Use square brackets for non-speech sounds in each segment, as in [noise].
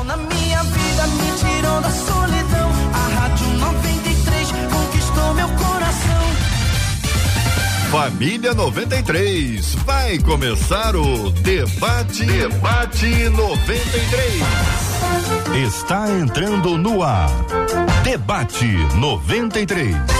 sol na minha vida, me tirou da solidão. A Rádio 93 conquistou meu coração. Família 93, vai começar o Debate Debate 93. Está entrando no ar. Debate 93.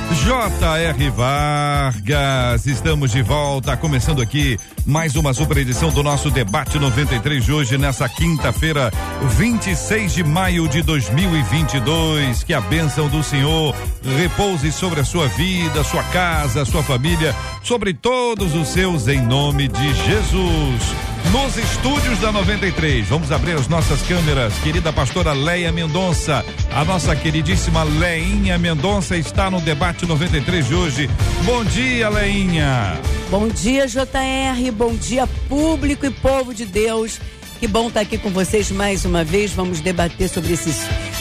J.R. Vargas, estamos de volta, começando aqui mais uma super edição do nosso debate 93 de hoje, nessa quinta-feira, 26 de maio de 2022. Que a bênção do Senhor repouse sobre a sua vida, sua casa, sua família, sobre todos os seus, em nome de Jesus nos estúdios da 93. Vamos abrir as nossas câmeras. Querida pastora Leia Mendonça, a nossa queridíssima Leinha Mendonça está no debate 93 de hoje. Bom dia, Leinha. Bom dia, JR. Bom dia, público e povo de Deus. Que bom estar aqui com vocês mais uma vez. Vamos debater sobre esse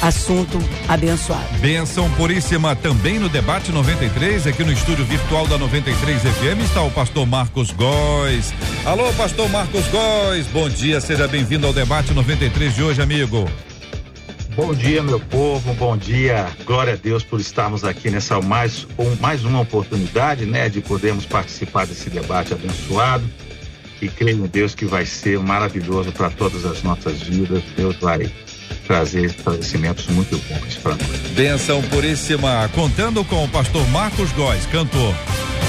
assunto abençoado. Benção puríssima também no debate 93, aqui no estúdio virtual da 93 FM está o pastor Marcos Góes. Alô, pastor Marcos Góes. Bom dia, seja bem-vindo ao debate 93 de hoje, amigo. Bom dia, meu povo. Bom dia. Glória a Deus por estarmos aqui nessa mais, um, mais uma oportunidade, né, de podermos participar desse debate abençoado e creio em Deus que vai ser maravilhoso para todas as nossas vidas. Deus vai trazer esclarecimentos muito bons para nós. Benção puríssima, contando com o pastor Marcos Góes, cantor.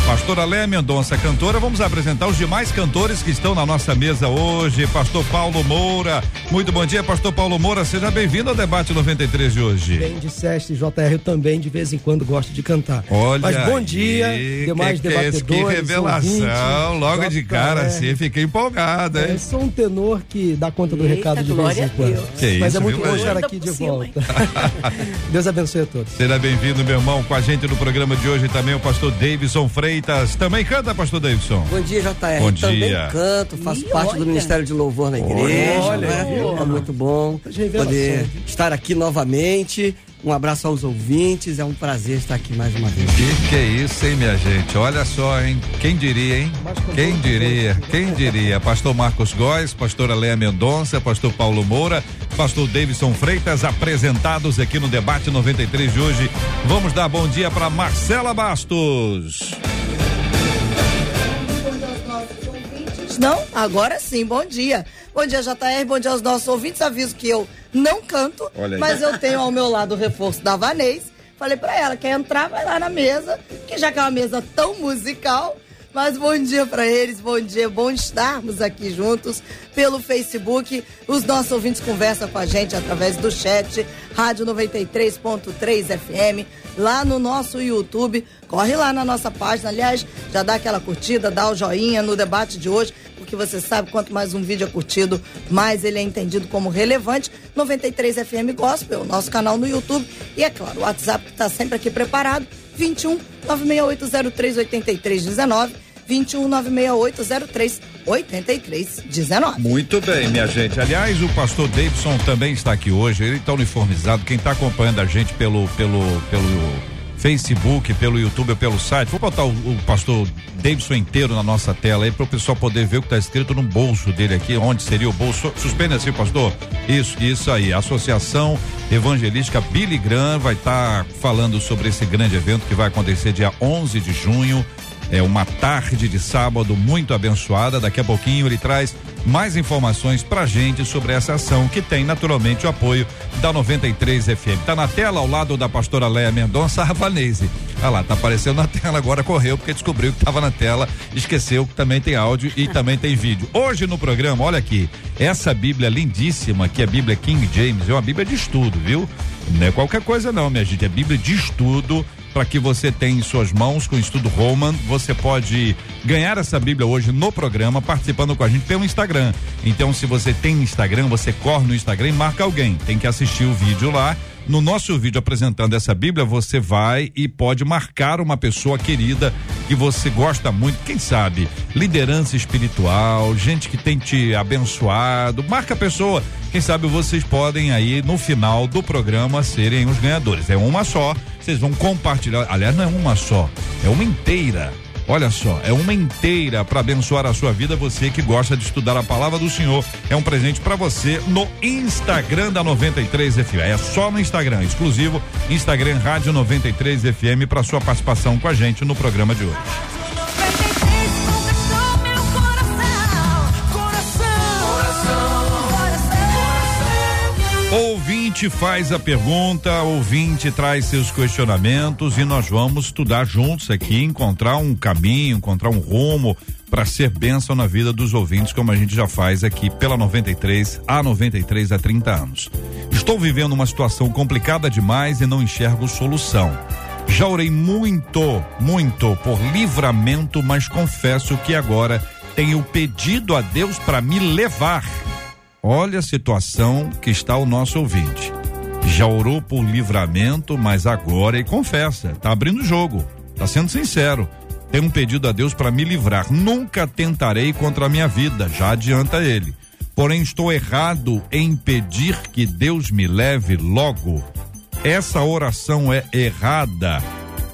Pastora Léa Mendonça, cantora. Vamos apresentar os demais cantores que estão na nossa mesa hoje. Pastor Paulo Moura. Muito bom dia, Pastor Paulo Moura. Seja bem-vindo ao debate 93 de hoje. Bem disseste, JR, eu também de vez em quando gosto de cantar. Olha. Mas bom dia, aí, demais que é debatedores. Que revelação. ouvintes, Logo de cara, JR. assim, fiquei empolgado, hein? É, sou um tenor que dá conta do Eita, recado de vez em quando. Que Mas isso, é muito bom estar aqui de cima, volta. [laughs] Deus abençoe a todos. Seja bem-vindo, meu irmão. Com a gente no programa de hoje também o pastor Davidson Freitas. Também canta, pastor Davidson. Bom dia, JR. Bom Também dia. canto, faço Ih, parte olha. do Ministério de Louvor na igreja. Olha, né? viu? É muito bom poder estar aqui novamente. Um abraço aos ouvintes, é um prazer estar aqui mais uma vez. Que que é isso, hein, minha gente? Olha só, hein? Quem diria, hein? Quem diria? Quem diria? Pastor Marcos Góes, pastora Léa Mendonça, pastor Paulo Moura, pastor Davidson Freitas, apresentados aqui no debate 93 de hoje. Vamos dar bom dia para Marcela Bastos. Não? Agora sim, bom dia. Bom dia, JR, bom dia aos nossos ouvintes. Aviso que eu não canto, mas eu tenho ao meu lado o reforço da Vanês. Falei pra ela, quer entrar, vai lá na mesa, que já que é uma mesa tão musical. Mas bom dia pra eles, bom dia, bom estarmos aqui juntos pelo Facebook. Os nossos ouvintes conversam com a gente através do chat, Rádio 93.3 FM, lá no nosso YouTube. Corre lá na nossa página, aliás, já dá aquela curtida, dá o joinha no debate de hoje, porque você sabe quanto mais um vídeo é curtido, mais ele é entendido como relevante. 93 FM Gospel, nosso canal no YouTube e é claro, o WhatsApp que está sempre aqui preparado, 21 96803 8319, 21 96803 8319. Muito bem, minha gente. Aliás, o pastor Davidson também está aqui hoje. Ele está uniformizado. Quem está acompanhando a gente pelo, pelo, pelo Facebook, pelo YouTube, pelo site. Vou botar o, o pastor Davidson inteiro na nossa tela aí para o pessoal poder ver o que está escrito no bolso dele aqui. Onde seria o bolso? Suspende assim, pastor. Isso, isso aí. Associação Evangelística Billy Graham vai estar falando sobre esse grande evento que vai acontecer dia 11 de junho. É uma tarde de sábado muito abençoada. Daqui a pouquinho ele traz mais informações pra gente sobre essa ação que tem naturalmente o apoio da 93 FM. Tá na tela ao lado da pastora Leia Mendonça [laughs] Ravanese. Ah lá, tá aparecendo na tela agora, correu porque descobriu que tava na tela, esqueceu que também tem áudio e também tem vídeo. Hoje no programa, olha aqui, essa Bíblia lindíssima, que é a Bíblia King James, é uma Bíblia de estudo, viu? Não é qualquer coisa não, minha gente, é Bíblia de estudo para que você tenha em suas mãos com o estudo Roman. Você pode ganhar essa Bíblia hoje no programa, participando com a gente pelo Instagram. Então, se você tem Instagram, você corre no Instagram e marca alguém. Tem que assistir o vídeo lá no nosso vídeo apresentando essa Bíblia, você vai e pode marcar uma pessoa querida que você gosta muito, quem sabe, liderança espiritual, gente que tem te abençoado. Marca a pessoa, quem sabe vocês podem aí no final do programa serem os ganhadores. É uma só, vocês vão compartilhar. Aliás, não é uma só, é uma inteira. Olha só, é uma inteira para abençoar a sua vida. Você que gosta de estudar a palavra do Senhor, é um presente para você no Instagram da 93 FM. É só no Instagram, exclusivo Instagram Rádio 93 FM para sua participação com a gente no programa de hoje. Ouvinte faz a pergunta, ouvinte traz seus questionamentos e nós vamos estudar juntos aqui, encontrar um caminho, encontrar um rumo para ser bênção na vida dos ouvintes, como a gente já faz aqui pela 93 a 93 há 30 anos. Estou vivendo uma situação complicada demais e não enxergo solução. Já orei muito, muito por livramento, mas confesso que agora tenho pedido a Deus para me levar Olha a situação que está o nosso ouvinte. Já orou por livramento, mas agora ele confessa, está abrindo o jogo, está sendo sincero. Tem um pedido a Deus para me livrar. Nunca tentarei contra a minha vida, já adianta ele. Porém, estou errado em pedir que Deus me leve logo. Essa oração é errada,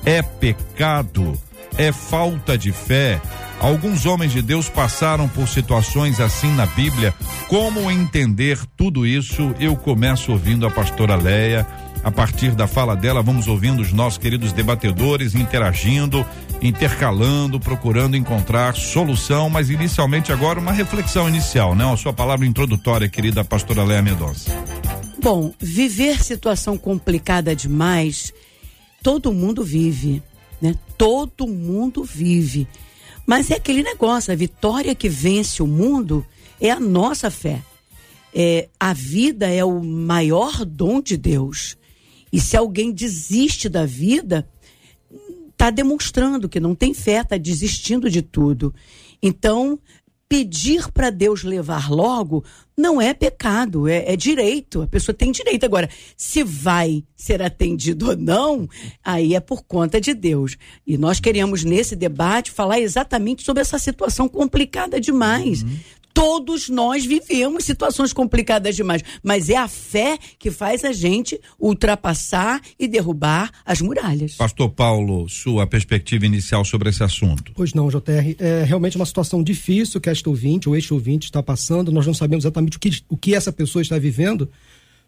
é pecado, é falta de fé, Alguns homens de Deus passaram por situações assim na Bíblia. Como entender tudo isso? Eu começo ouvindo a pastora Leia. A partir da fala dela, vamos ouvindo os nossos queridos debatedores interagindo, intercalando, procurando encontrar solução, mas inicialmente agora uma reflexão inicial, né? A sua palavra introdutória, querida pastora Leia Mendonça. Bom, viver situação complicada demais, todo mundo vive, né? Todo mundo vive. Mas é aquele negócio, a vitória que vence o mundo é a nossa fé. É, a vida é o maior dom de Deus. E se alguém desiste da vida, está demonstrando que não tem fé, está desistindo de tudo. Então, pedir para Deus levar logo não é pecado, é, é, direito. A pessoa tem direito. Agora, se vai ser atendido ou não, aí é por conta de Deus. E nós queríamos, nesse debate, falar exatamente sobre essa situação complicada demais. Uhum. Todos nós vivemos situações complicadas demais, mas é a fé que faz a gente ultrapassar e derrubar as muralhas. Pastor Paulo, sua perspectiva inicial sobre esse assunto. Pois não, JR, é realmente uma situação difícil que esta ouvinte, ou este ouvinte está passando, nós não sabemos exatamente o que, o que essa pessoa está vivendo,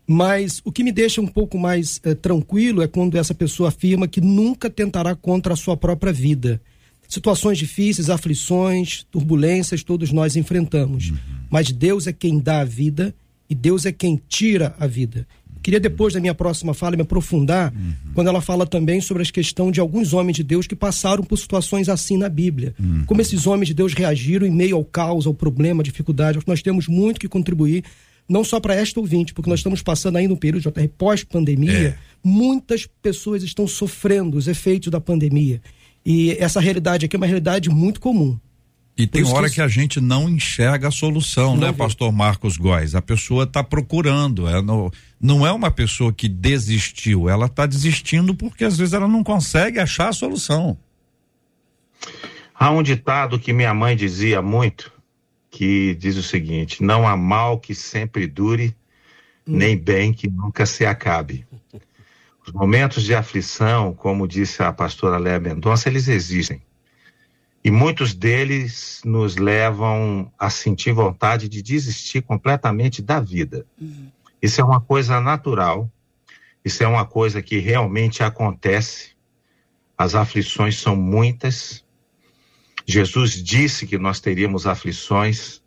mas o que me deixa um pouco mais é, tranquilo é quando essa pessoa afirma que nunca tentará contra a sua própria vida Situações difíceis, aflições, turbulências, todos nós enfrentamos. Uhum. Mas Deus é quem dá a vida e Deus é quem tira a vida. Queria depois da minha próxima fala me aprofundar uhum. quando ela fala também sobre a questão de alguns homens de Deus que passaram por situações assim na Bíblia. Uhum. Como esses homens de Deus reagiram em meio ao caos, ao problema, à dificuldade. Nós temos muito que contribuir, não só para esta ouvinte, porque nós estamos passando ainda um período de pós-pandemia. É. Muitas pessoas estão sofrendo os efeitos da pandemia. E essa realidade aqui é uma realidade muito comum. E tem hora que, que, a gente não enxerga a solução, não né, vê. pastor Marcos Góes? A pessoa está procurando, é no, não é uma pessoa que desistiu, ela está desistindo porque às vezes ela não consegue achar a solução. Há um ditado que minha mãe dizia muito, que diz o seguinte: não há mal que sempre dure, hum. nem bem que nunca se acabe. Os momentos de aflição, como disse a pastora Léa Mendonça, eles existem. E muitos deles nos levam a sentir vontade de desistir completamente da vida. Uhum. Isso é uma coisa natural, isso é uma coisa que realmente acontece. As aflições são muitas. Jesus disse que nós teríamos aflições.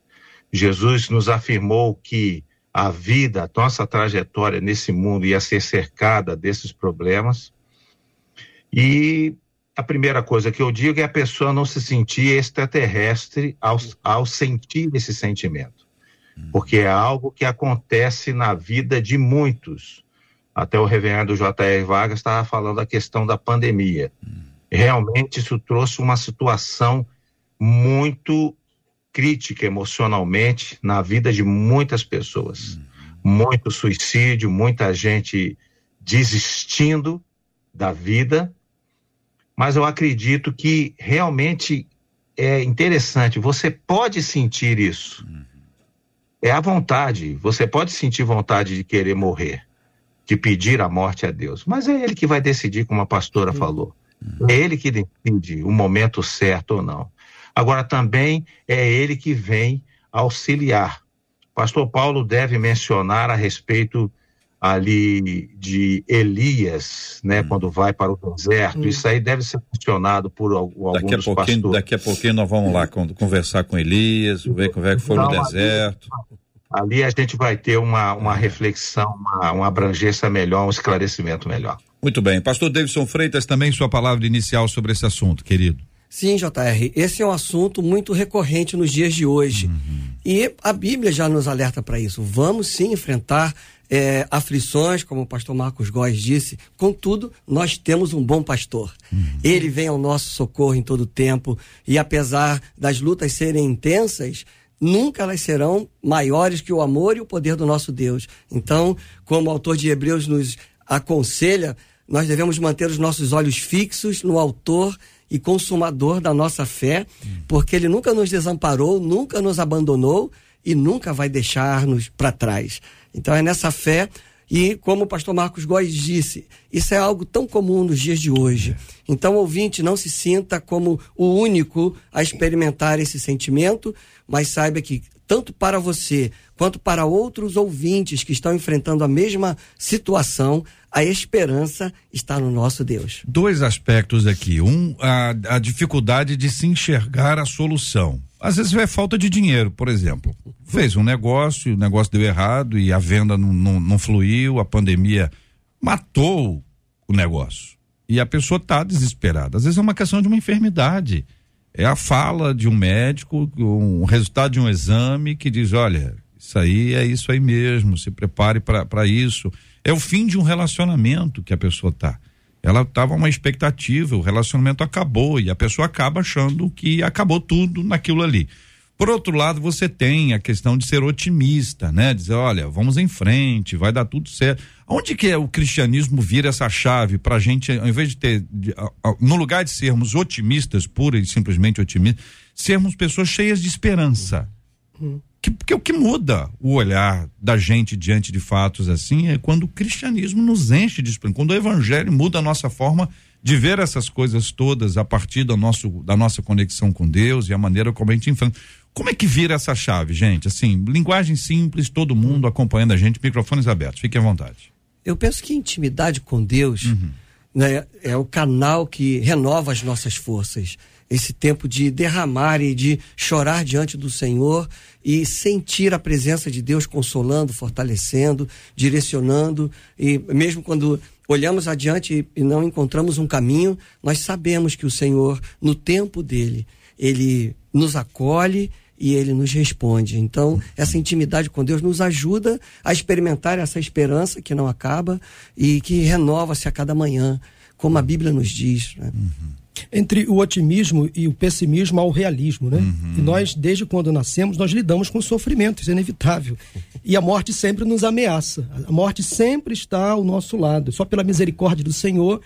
Jesus nos afirmou que a vida, a nossa trajetória nesse mundo ia ser cercada desses problemas. E a primeira coisa que eu digo é a pessoa não se sentir extraterrestre ao, ao sentir esse sentimento. Porque é algo que acontece na vida de muitos. Até o reverendo J.R. Vargas estava falando da questão da pandemia. Realmente isso trouxe uma situação muito crítica emocionalmente na vida de muitas pessoas. Muito suicídio, muita gente desistindo da vida. Mas eu acredito que realmente é interessante, você pode sentir isso. É a vontade, você pode sentir vontade de querer morrer, de pedir a morte a Deus, mas é ele que vai decidir, como a pastora falou. É ele que decide o momento certo ou não. Agora também é ele que vem auxiliar. Pastor Paulo deve mencionar a respeito ali de Elias, né, Hum. quando vai para o deserto. Isso aí deve ser mencionado por al- alguns Daqui a pouquinho, pastores. daqui a pouquinho nós vamos lá con- conversar com Elias, ver como é que foi no Não, ali- deserto. Ali a gente vai ter uma, uma reflexão, uma, uma abrangência melhor, um esclarecimento melhor. Muito bem. Pastor Davidson Freitas, também sua palavra inicial sobre esse assunto, querido. Sim, JR, esse é um assunto muito recorrente nos dias de hoje. E a Bíblia já nos alerta para isso. Vamos sim enfrentar eh, aflições, como o pastor Marcos Góes disse. Contudo, nós temos um bom pastor. Ele vem ao nosso socorro em todo tempo. E apesar das lutas serem intensas, nunca elas serão maiores que o amor e o poder do nosso Deus. Então, como o autor de Hebreus nos aconselha, nós devemos manter os nossos olhos fixos no autor e consumador da nossa fé, porque ele nunca nos desamparou, nunca nos abandonou e nunca vai deixar-nos para trás. Então é nessa fé e como o pastor Marcos Góes disse, isso é algo tão comum nos dias de hoje. Então, ouvinte, não se sinta como o único a experimentar esse sentimento, mas saiba que tanto para você quanto para outros ouvintes que estão enfrentando a mesma situação, a esperança está no nosso Deus. Dois aspectos aqui. Um, a, a dificuldade de se enxergar a solução. Às vezes é falta de dinheiro, por exemplo. Fez um negócio, o negócio deu errado e a venda não, não, não fluiu, a pandemia matou o negócio. E a pessoa está desesperada. Às vezes é uma questão de uma enfermidade. É a fala de um médico, um resultado de um exame que diz: olha, isso aí é isso aí mesmo, se prepare para isso. É o fim de um relacionamento que a pessoa tá. Ela estava uma expectativa, o relacionamento acabou e a pessoa acaba achando que acabou tudo naquilo ali. Por outro lado, você tem a questão de ser otimista, né? Dizer, olha, vamos em frente, vai dar tudo certo. Onde que é o cristianismo vira essa chave para a gente, ao invés de ter, de, a, a, no lugar de sermos otimistas, pura e simplesmente otimistas, sermos pessoas cheias de esperança? Que, porque o que muda o olhar da gente diante de fatos assim é quando o cristianismo nos enche de esperança, quando o evangelho muda a nossa forma de ver essas coisas todas a partir do nosso, da nossa conexão com Deus e a maneira como a gente enfrenta. Como é que vira essa chave, gente? Assim, linguagem simples, todo mundo acompanhando a gente, microfones abertos, fiquem à vontade. Eu penso que intimidade com Deus né, é o canal que renova as nossas forças. Esse tempo de derramar e de chorar diante do Senhor e sentir a presença de Deus consolando, fortalecendo, direcionando. E mesmo quando olhamos adiante e não encontramos um caminho, nós sabemos que o Senhor, no tempo dele, ele nos acolhe e ele nos responde. Então, essa intimidade com Deus nos ajuda a experimentar essa esperança que não acaba e que renova-se a cada manhã, como a Bíblia nos diz. Né? Entre o otimismo e o pessimismo há o realismo, né? E nós, desde quando nascemos, nós lidamos com o sofrimento, isso é inevitável. [laughs] E a morte sempre nos ameaça. A morte sempre está ao nosso lado. Só pela misericórdia do Senhor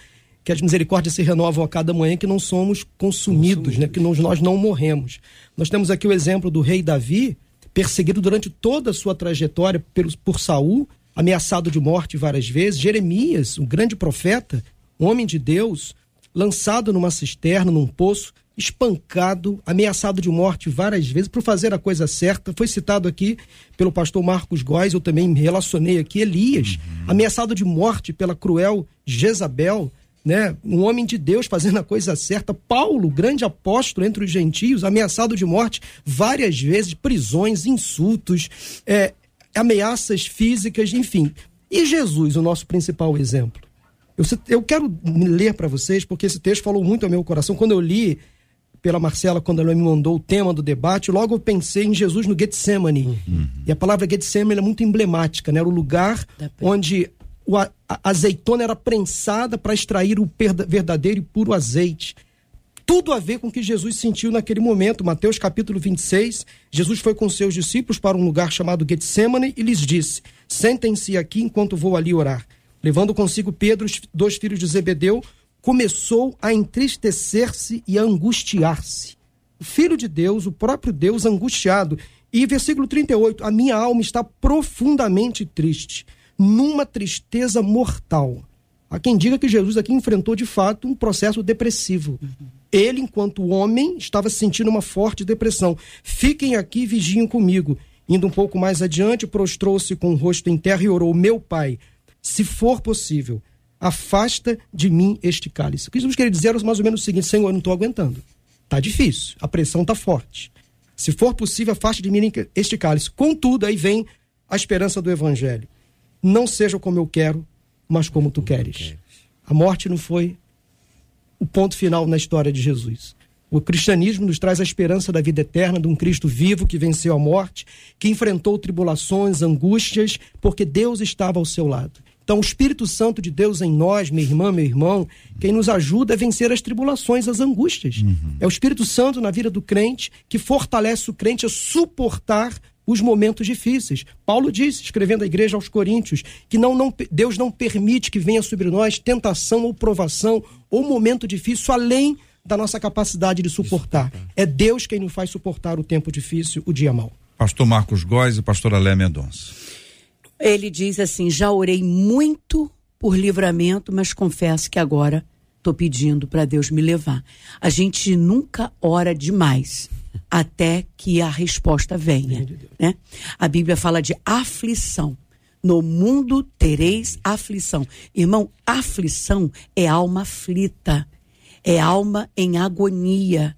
que as misericórdias se renovam a cada manhã, que não somos consumidos, né? que nós, nós não morremos. Nós temos aqui o exemplo do rei Davi, perseguido durante toda a sua trajetória por, por Saul, ameaçado de morte várias vezes. Jeremias, um grande profeta, um homem de Deus, lançado numa cisterna, num poço, espancado, ameaçado de morte várias vezes por fazer a coisa certa. Foi citado aqui pelo pastor Marcos Góes, eu também me relacionei aqui, Elias, ameaçado de morte pela cruel Jezabel né? Um homem de Deus fazendo a coisa certa. Paulo, grande apóstolo entre os gentios, ameaçado de morte várias vezes, prisões, insultos, é, ameaças físicas, enfim. E Jesus, o nosso principal exemplo? Eu, eu quero ler para vocês, porque esse texto falou muito ao meu coração. Quando eu li pela Marcela, quando ela me mandou o tema do debate, logo eu pensei em Jesus no Getsemane. Uhum. E a palavra Getsemane é muito emblemática, né? Era o lugar onde o a, a azeitona era prensada para extrair o perda, verdadeiro e puro azeite. Tudo a ver com o que Jesus sentiu naquele momento. Mateus capítulo 26, Jesus foi com seus discípulos para um lugar chamado Getsemane e lhes disse: Sentem-se aqui enquanto vou ali orar. Levando consigo Pedro, os dois filhos de Zebedeu, começou a entristecer-se e a angustiar-se. O filho de Deus, o próprio Deus angustiado. E versículo 38, a minha alma está profundamente triste, numa tristeza mortal. Há quem diga que Jesus aqui enfrentou de fato um processo depressivo. Ele, enquanto homem, estava sentindo uma forte depressão. Fiquem aqui e vigiem comigo. Indo um pouco mais adiante, prostrou-se com o rosto em terra e orou: Meu pai, se for possível, afasta de mim este cálice. O que Jesus queria dizer era mais ou menos o seguinte: Senhor, eu não estou aguentando. Está difícil, a pressão está forte. Se for possível, afaste de mim este cálice. Contudo, aí vem a esperança do evangelho. Não seja como eu quero, mas como tu queres. A morte não foi o ponto final na história de Jesus. O cristianismo nos traz a esperança da vida eterna, de um Cristo vivo que venceu a morte, que enfrentou tribulações, angústias, porque Deus estava ao seu lado. Então, o Espírito Santo de Deus em nós, minha irmã, meu irmão, quem nos ajuda a vencer as tribulações, as angústias. Uhum. É o Espírito Santo na vida do crente que fortalece o crente a suportar os momentos difíceis. Paulo disse, escrevendo à igreja aos Coríntios, que não, não, Deus não permite que venha sobre nós tentação ou provação ou momento difícil além da nossa capacidade de suportar. É Deus quem nos faz suportar o tempo difícil, o dia mau. Pastor Marcos Góes e pastor Alé Mendonça. Ele diz assim: já orei muito por livramento, mas confesso que agora estou pedindo para Deus me levar. A gente nunca ora demais até que a resposta venha. Né? A Bíblia fala de aflição. No mundo tereis aflição. Irmão, aflição é alma aflita, é alma em agonia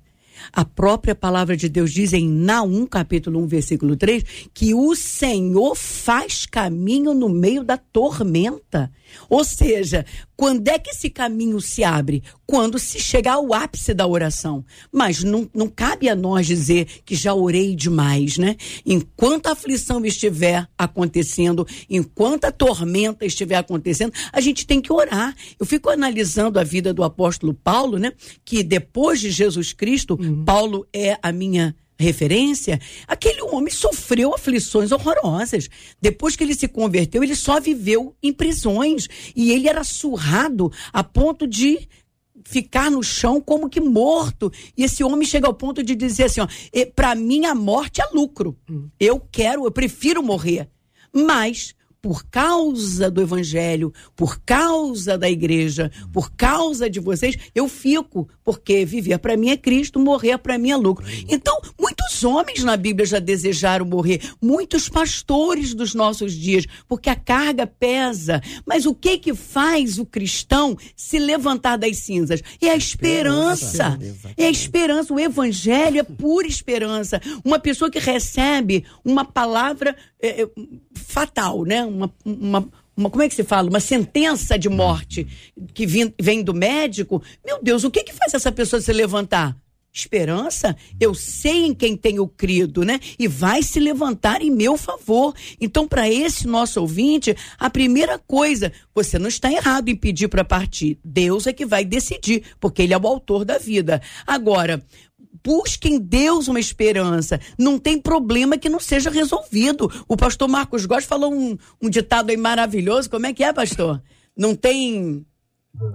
a própria palavra de Deus diz em Naum, capítulo 1, versículo 3, que o Senhor faz caminho no meio da tormenta. Ou seja, quando é que esse caminho se abre? Quando se chegar ao ápice da oração. Mas não, não cabe a nós dizer que já orei demais, né? Enquanto a aflição estiver acontecendo, enquanto a tormenta estiver acontecendo, a gente tem que orar. Eu fico analisando a vida do apóstolo Paulo, né? Que depois de Jesus Cristo, uhum. Paulo é a minha referência, aquele homem sofreu aflições horrorosas. Depois que ele se converteu, ele só viveu em prisões e ele era surrado a ponto de ficar no chão como que morto. E esse homem chega ao ponto de dizer assim, ó, para mim a morte é lucro. Hum. Eu quero, eu prefiro morrer. Mas por causa do evangelho, por causa da igreja, por causa de vocês, eu fico, porque viver para mim é Cristo, morrer para mim é lucro. Então, muitos homens na Bíblia já desejaram morrer, muitos pastores dos nossos dias, porque a carga pesa. Mas o que que faz o cristão se levantar das cinzas? É a esperança. É a esperança, o evangelho é pura esperança. Uma pessoa que recebe uma palavra é, é, fatal, né? Uma, uma, uma, como é que se fala? Uma sentença de morte que vem, vem do médico. Meu Deus, o que que faz essa pessoa se levantar? Esperança, eu sei em quem tenho crido, né? E vai se levantar em meu favor. Então, para esse nosso ouvinte, a primeira coisa, você não está errado em pedir para partir. Deus é que vai decidir, porque ele é o autor da vida. Agora, busque em Deus uma esperança. Não tem problema que não seja resolvido. O pastor Marcos Góes falou um, um ditado aí maravilhoso. Como é que é, pastor? Não tem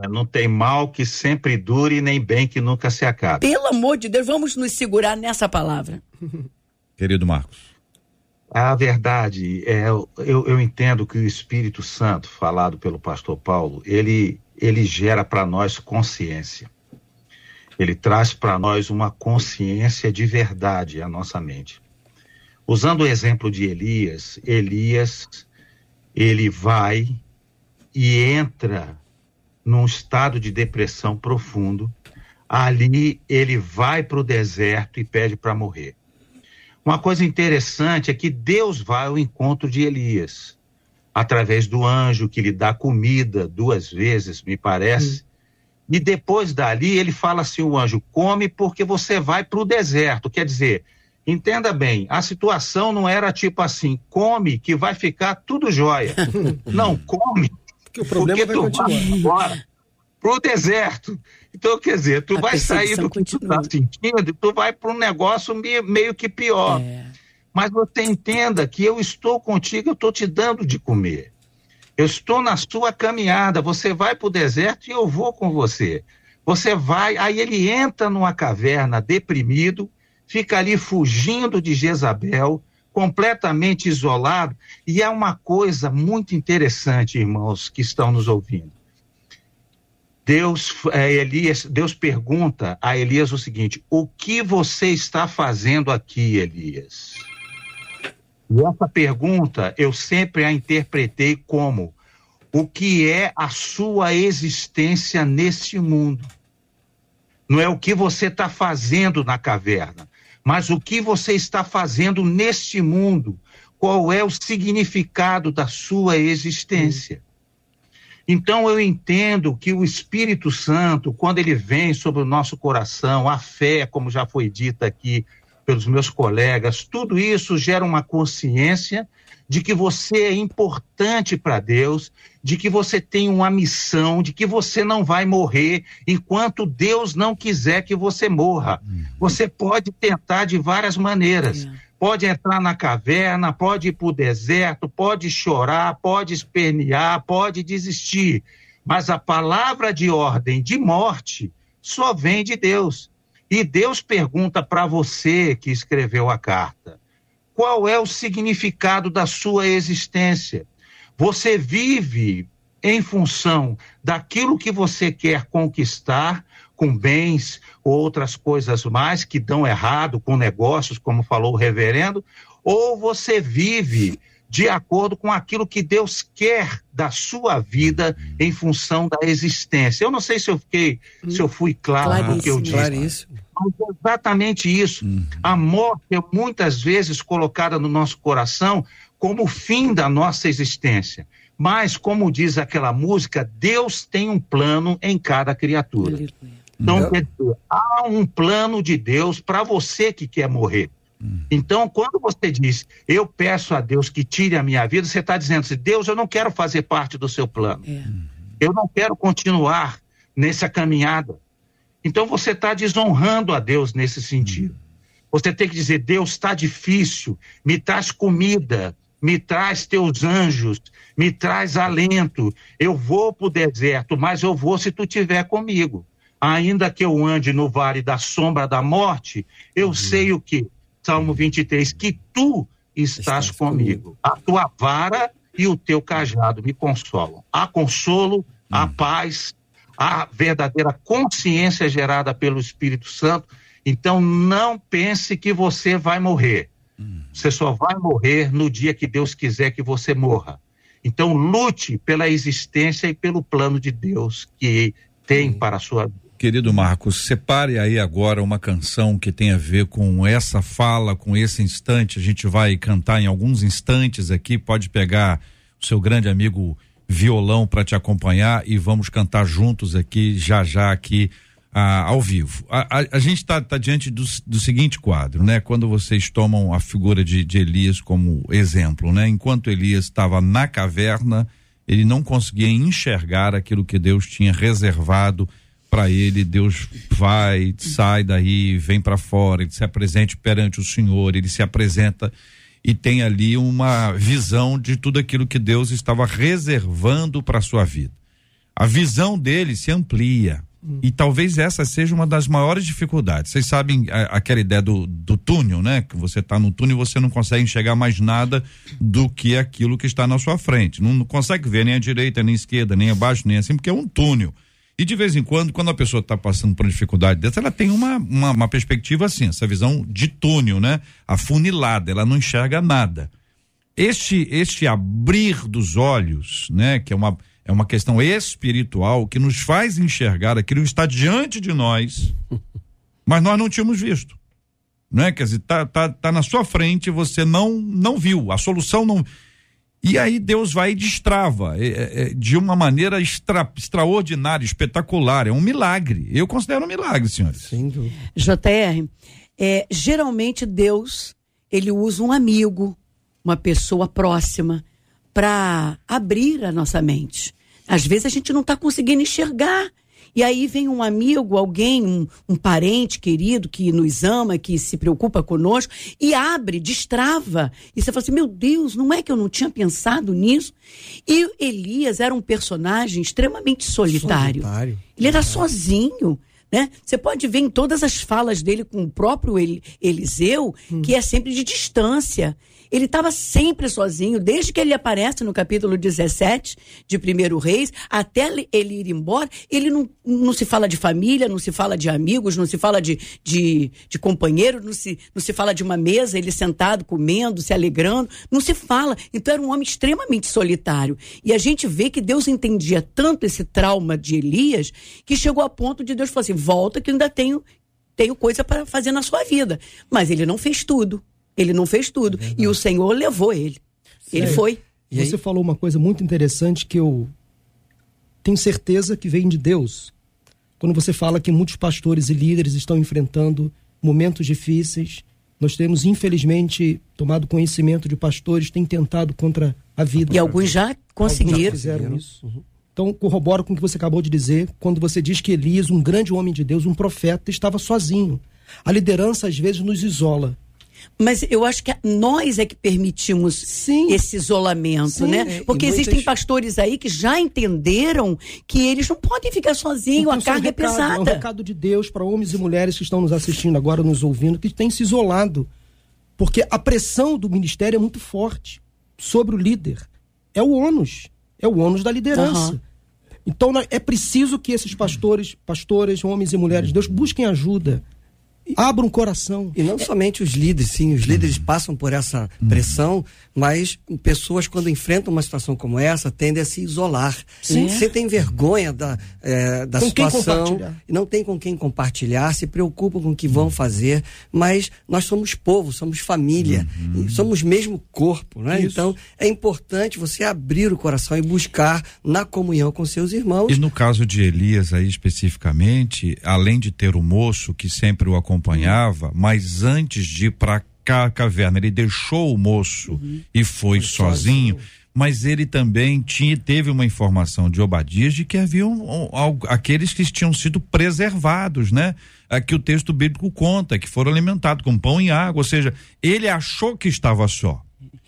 não tem mal que sempre dure, nem bem que nunca se acabe. Pelo amor de Deus, vamos nos segurar nessa palavra. [laughs] Querido Marcos. A verdade é, eu, eu entendo que o Espírito Santo, falado pelo pastor Paulo, ele, ele gera para nós consciência. Ele traz para nós uma consciência de verdade à nossa mente. Usando o exemplo de Elias, Elias, ele vai e entra num estado de depressão profundo. Ali ele vai para o deserto e pede para morrer. Uma coisa interessante é que Deus vai ao encontro de Elias, através do anjo que lhe dá comida duas vezes, me parece, e depois dali ele fala assim: o anjo, come porque você vai para o deserto. Quer dizer, entenda bem, a situação não era tipo assim: come que vai ficar tudo jóia. [laughs] não, come Que o problema Porque vai tu continuar. vai agora pro deserto. Então, quer dizer, tu A vai sair do que tu tá sentindo e tu vai para um negócio meio, meio que pior. É. Mas você entenda que eu estou contigo, eu estou te dando de comer. Eu estou na sua caminhada. Você vai para o deserto e eu vou com você. Você vai, aí ele entra numa caverna deprimido, fica ali fugindo de Jezabel, completamente isolado. E é uma coisa muito interessante, irmãos, que estão nos ouvindo. Deus, é, Elias, Deus pergunta a Elias o seguinte: O que você está fazendo aqui, Elias? E essa pergunta eu sempre a interpretei como: O que é a sua existência neste mundo? Não é o que você está fazendo na caverna, mas o que você está fazendo neste mundo. Qual é o significado da sua existência? Então eu entendo que o Espírito Santo, quando ele vem sobre o nosso coração, a fé, como já foi dita aqui pelos meus colegas, tudo isso gera uma consciência de que você é importante para Deus, de que você tem uma missão, de que você não vai morrer enquanto Deus não quiser que você morra. Você pode tentar de várias maneiras. Pode entrar na caverna, pode ir para o deserto, pode chorar, pode espernear, pode desistir. Mas a palavra de ordem de morte só vem de Deus. E Deus pergunta para você que escreveu a carta: qual é o significado da sua existência? Você vive em função daquilo que você quer conquistar com bens ou outras coisas mais que dão errado com negócios, como falou o reverendo, ou você vive de acordo com aquilo que Deus quer da sua vida em função da existência. Eu não sei se eu fiquei, se eu fui claro no que eu disse. Claríssimo. Mas é exatamente isso. A morte é muitas vezes colocada no nosso coração como o fim da nossa existência. Mas, como diz aquela música, Deus tem um plano em cada criatura. Então, dizer, há um plano de Deus para você que quer morrer. Então, quando você diz, eu peço a Deus que tire a minha vida, você está dizendo assim, Deus, eu não quero fazer parte do seu plano. É. Eu não quero continuar nessa caminhada. Então você está desonrando a Deus nesse sentido. Você tem que dizer: Deus está difícil, me traz comida, me traz teus anjos, me traz alento. Eu vou para o deserto, mas eu vou se tu estiver comigo. Ainda que eu ande no vale da sombra da morte, eu sei o que? Salmo 23, que tu estás, comigo. A tua vara e o teu cajado me consolam. Há consolo, há paz, há verdadeira consciência gerada pelo Espírito Santo. Então não pense que você vai morrer. Você só vai morrer no dia que Deus quiser que você morra. Então lute pela existência e pelo plano de Deus que tem para a sua vida. Querido Marcos, separe aí agora uma canção que tem a ver com essa fala, com esse instante. A gente vai cantar em alguns instantes aqui. Pode pegar o seu grande amigo violão para te acompanhar e vamos cantar juntos aqui, já já aqui ah, ao vivo. A, a- a gente está diante do, do seguinte quadro, né? Quando vocês tomam a figura de, de Elias como exemplo, né? Enquanto Elias estava na caverna, ele não conseguia enxergar aquilo que Deus tinha reservado para ele. Deus vai, sai daí, vem para fora, ele se apresenta perante o Senhor, ele se apresenta e tem ali uma visão de tudo aquilo que Deus estava reservando para sua vida. A visão dele se amplia. E talvez essa seja uma das maiores dificuldades. Vocês sabem a- aquela ideia do, do túnel, né? Que você está no túnel e você não consegue enxergar mais nada do que aquilo que está na sua frente. Não, não consegue ver nem a direita, nem a esquerda, nem abaixo, nem assim, porque é um túnel. E de vez em quando, quando a pessoa está passando por uma dificuldade dessa, ela tem uma, uma, uma perspectiva assim, essa visão de túnel, né? Afunilada, ela não enxerga nada este este abrir dos olhos, né, que é uma é uma questão espiritual que nos faz enxergar aquilo que está diante de nós, [laughs] mas nós não tínhamos visto, né? Quer dizer, tá, tá, tá na sua frente, você não não viu, a solução não. E aí Deus vai e destrava é, é, é, de uma maneira extra, extraordinária, espetacular, é um milagre. Eu considero um milagre, senhores. Sem dúvida. JR, é, geralmente Deus ele usa um amigo, uma pessoa próxima, para abrir a nossa mente. Às vezes a gente não está conseguindo enxergar. E aí vem um amigo, alguém, um, um, parente querido que nos ama, que se preocupa conosco, e abre, destrava. E você fala assim: meu Deus, não é que eu não tinha pensado nisso? E Elias era um personagem extremamente solitário. solitário. Ele era sozinho. Né? Você pode ver em todas as falas dele com o próprio Eliseu, hum. que é sempre de distância. Ele estava sempre sozinho, desde que ele aparece no capítulo 17 de Primeiro Reis, até ele ir embora, ele não, não se fala de família, não se fala de amigos, não se fala de, de, de companheiro, não se, não se fala de uma mesa, ele sentado, comendo, se alegrando, não se fala. Então era um homem extremamente solitário. E a gente vê que Deus entendia tanto esse trauma de Elias, que chegou a ponto de Deus falar assim: volta que ainda tenho, tenho coisa para fazer na sua vida. Mas ele não fez tudo. Ele não fez tudo. É e o Senhor levou ele. Ele foi. E você falou uma coisa muito interessante que eu tenho certeza que vem de Deus. Quando você fala que muitos pastores e líderes estão enfrentando momentos difíceis, nós temos, infelizmente, tomado conhecimento de pastores que têm tentado contra a vida. E alguns já conseguiram. Alguns já fizeram isso. Uhum. Então, corroboro com o que você acabou de dizer, quando você diz que Elias, um grande homem de Deus, um profeta, estava sozinho. A liderança, às vezes, nos isola. Mas eu acho que nós é que permitimos Sim. esse isolamento, Sim, né? É, Porque existem muitas... pastores aí que já entenderam que eles não podem ficar sozinhos, então, a carga é, um recado, é pesada. É um recado de Deus para homens e mulheres que estão nos assistindo agora, nos ouvindo, que têm se isolado. Porque a pressão do ministério é muito forte sobre o líder. É o ônus. É o ônus da liderança. Uhum. Então é preciso que esses pastores, pastoras, homens e mulheres de Deus busquem ajuda Abra um coração. E não somente os líderes, sim, os líderes passam por essa pressão, mas pessoas, quando enfrentam uma situação como essa, tendem a se isolar. Sim. Sentem vergonha da, é, da com situação, não tem com quem compartilhar, se preocupam com o que vão fazer, mas nós somos povo, somos família, uhum. somos mesmo corpo, né? Então é importante você abrir o coração e buscar na comunhão com seus irmãos. E no caso de Elias aí especificamente, além de ter o moço que sempre o acompanha, acompanhava, mas antes de ir para a caverna, ele deixou o moço uhum. e foi, foi sozinho, sozinho. Mas ele também tinha, teve uma informação de Obadias de que haviam um, um, aqueles que tinham sido preservados, né? É, que o texto bíblico conta, que foram alimentados com pão e água. Ou seja, ele achou que estava só.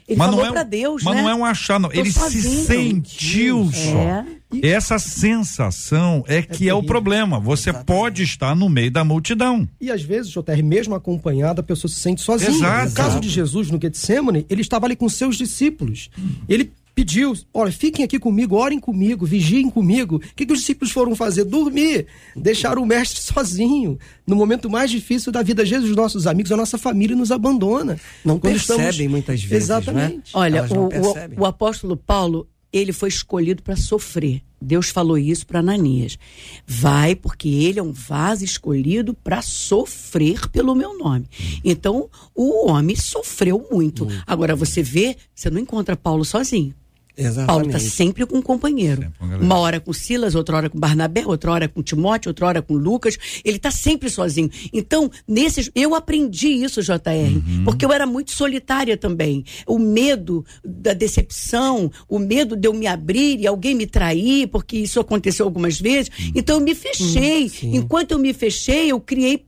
Ele mas não é, Deus, mas né? não é um achar, não. ele sozinho. se sentiu só. É. Essa sensação é que é, é o problema. Você Exatamente. pode estar no meio da multidão. E às vezes, JR, mesmo acompanhado, a pessoa se sente sozinha. Exato. No caso de Jesus no Getsemane, ele estava ali com seus discípulos. Ele pediu, olha, fiquem aqui comigo, orem comigo, vigiem comigo. O que, que os discípulos foram fazer? Dormir, deixar o mestre [laughs] sozinho. No momento mais difícil da vida, Jesus, os nossos amigos, a nossa família nos abandona. Não Quando percebem estamos... muitas vezes, né? Exatamente. Né? Olha, o, o, o apóstolo Paulo, ele foi escolhido para sofrer. Deus falou isso para Ananias. Vai, porque ele é um vaso escolhido para sofrer pelo meu nome. Então, o homem sofreu muito. muito. Agora, você vê, você não encontra Paulo sozinho. Exatamente. Paulo está sempre com um companheiro. Uma hora com Silas, outra hora com Barnabé, outra hora com Timóteo, outra hora com Lucas. Ele está sempre sozinho. Então, nesses. Eu aprendi isso, JR, uhum. porque eu era muito solitária também. O medo da decepção, o medo de eu me abrir e alguém me trair, porque isso aconteceu algumas vezes. Uhum. Então, eu me fechei. Uhum, Enquanto eu me fechei, eu criei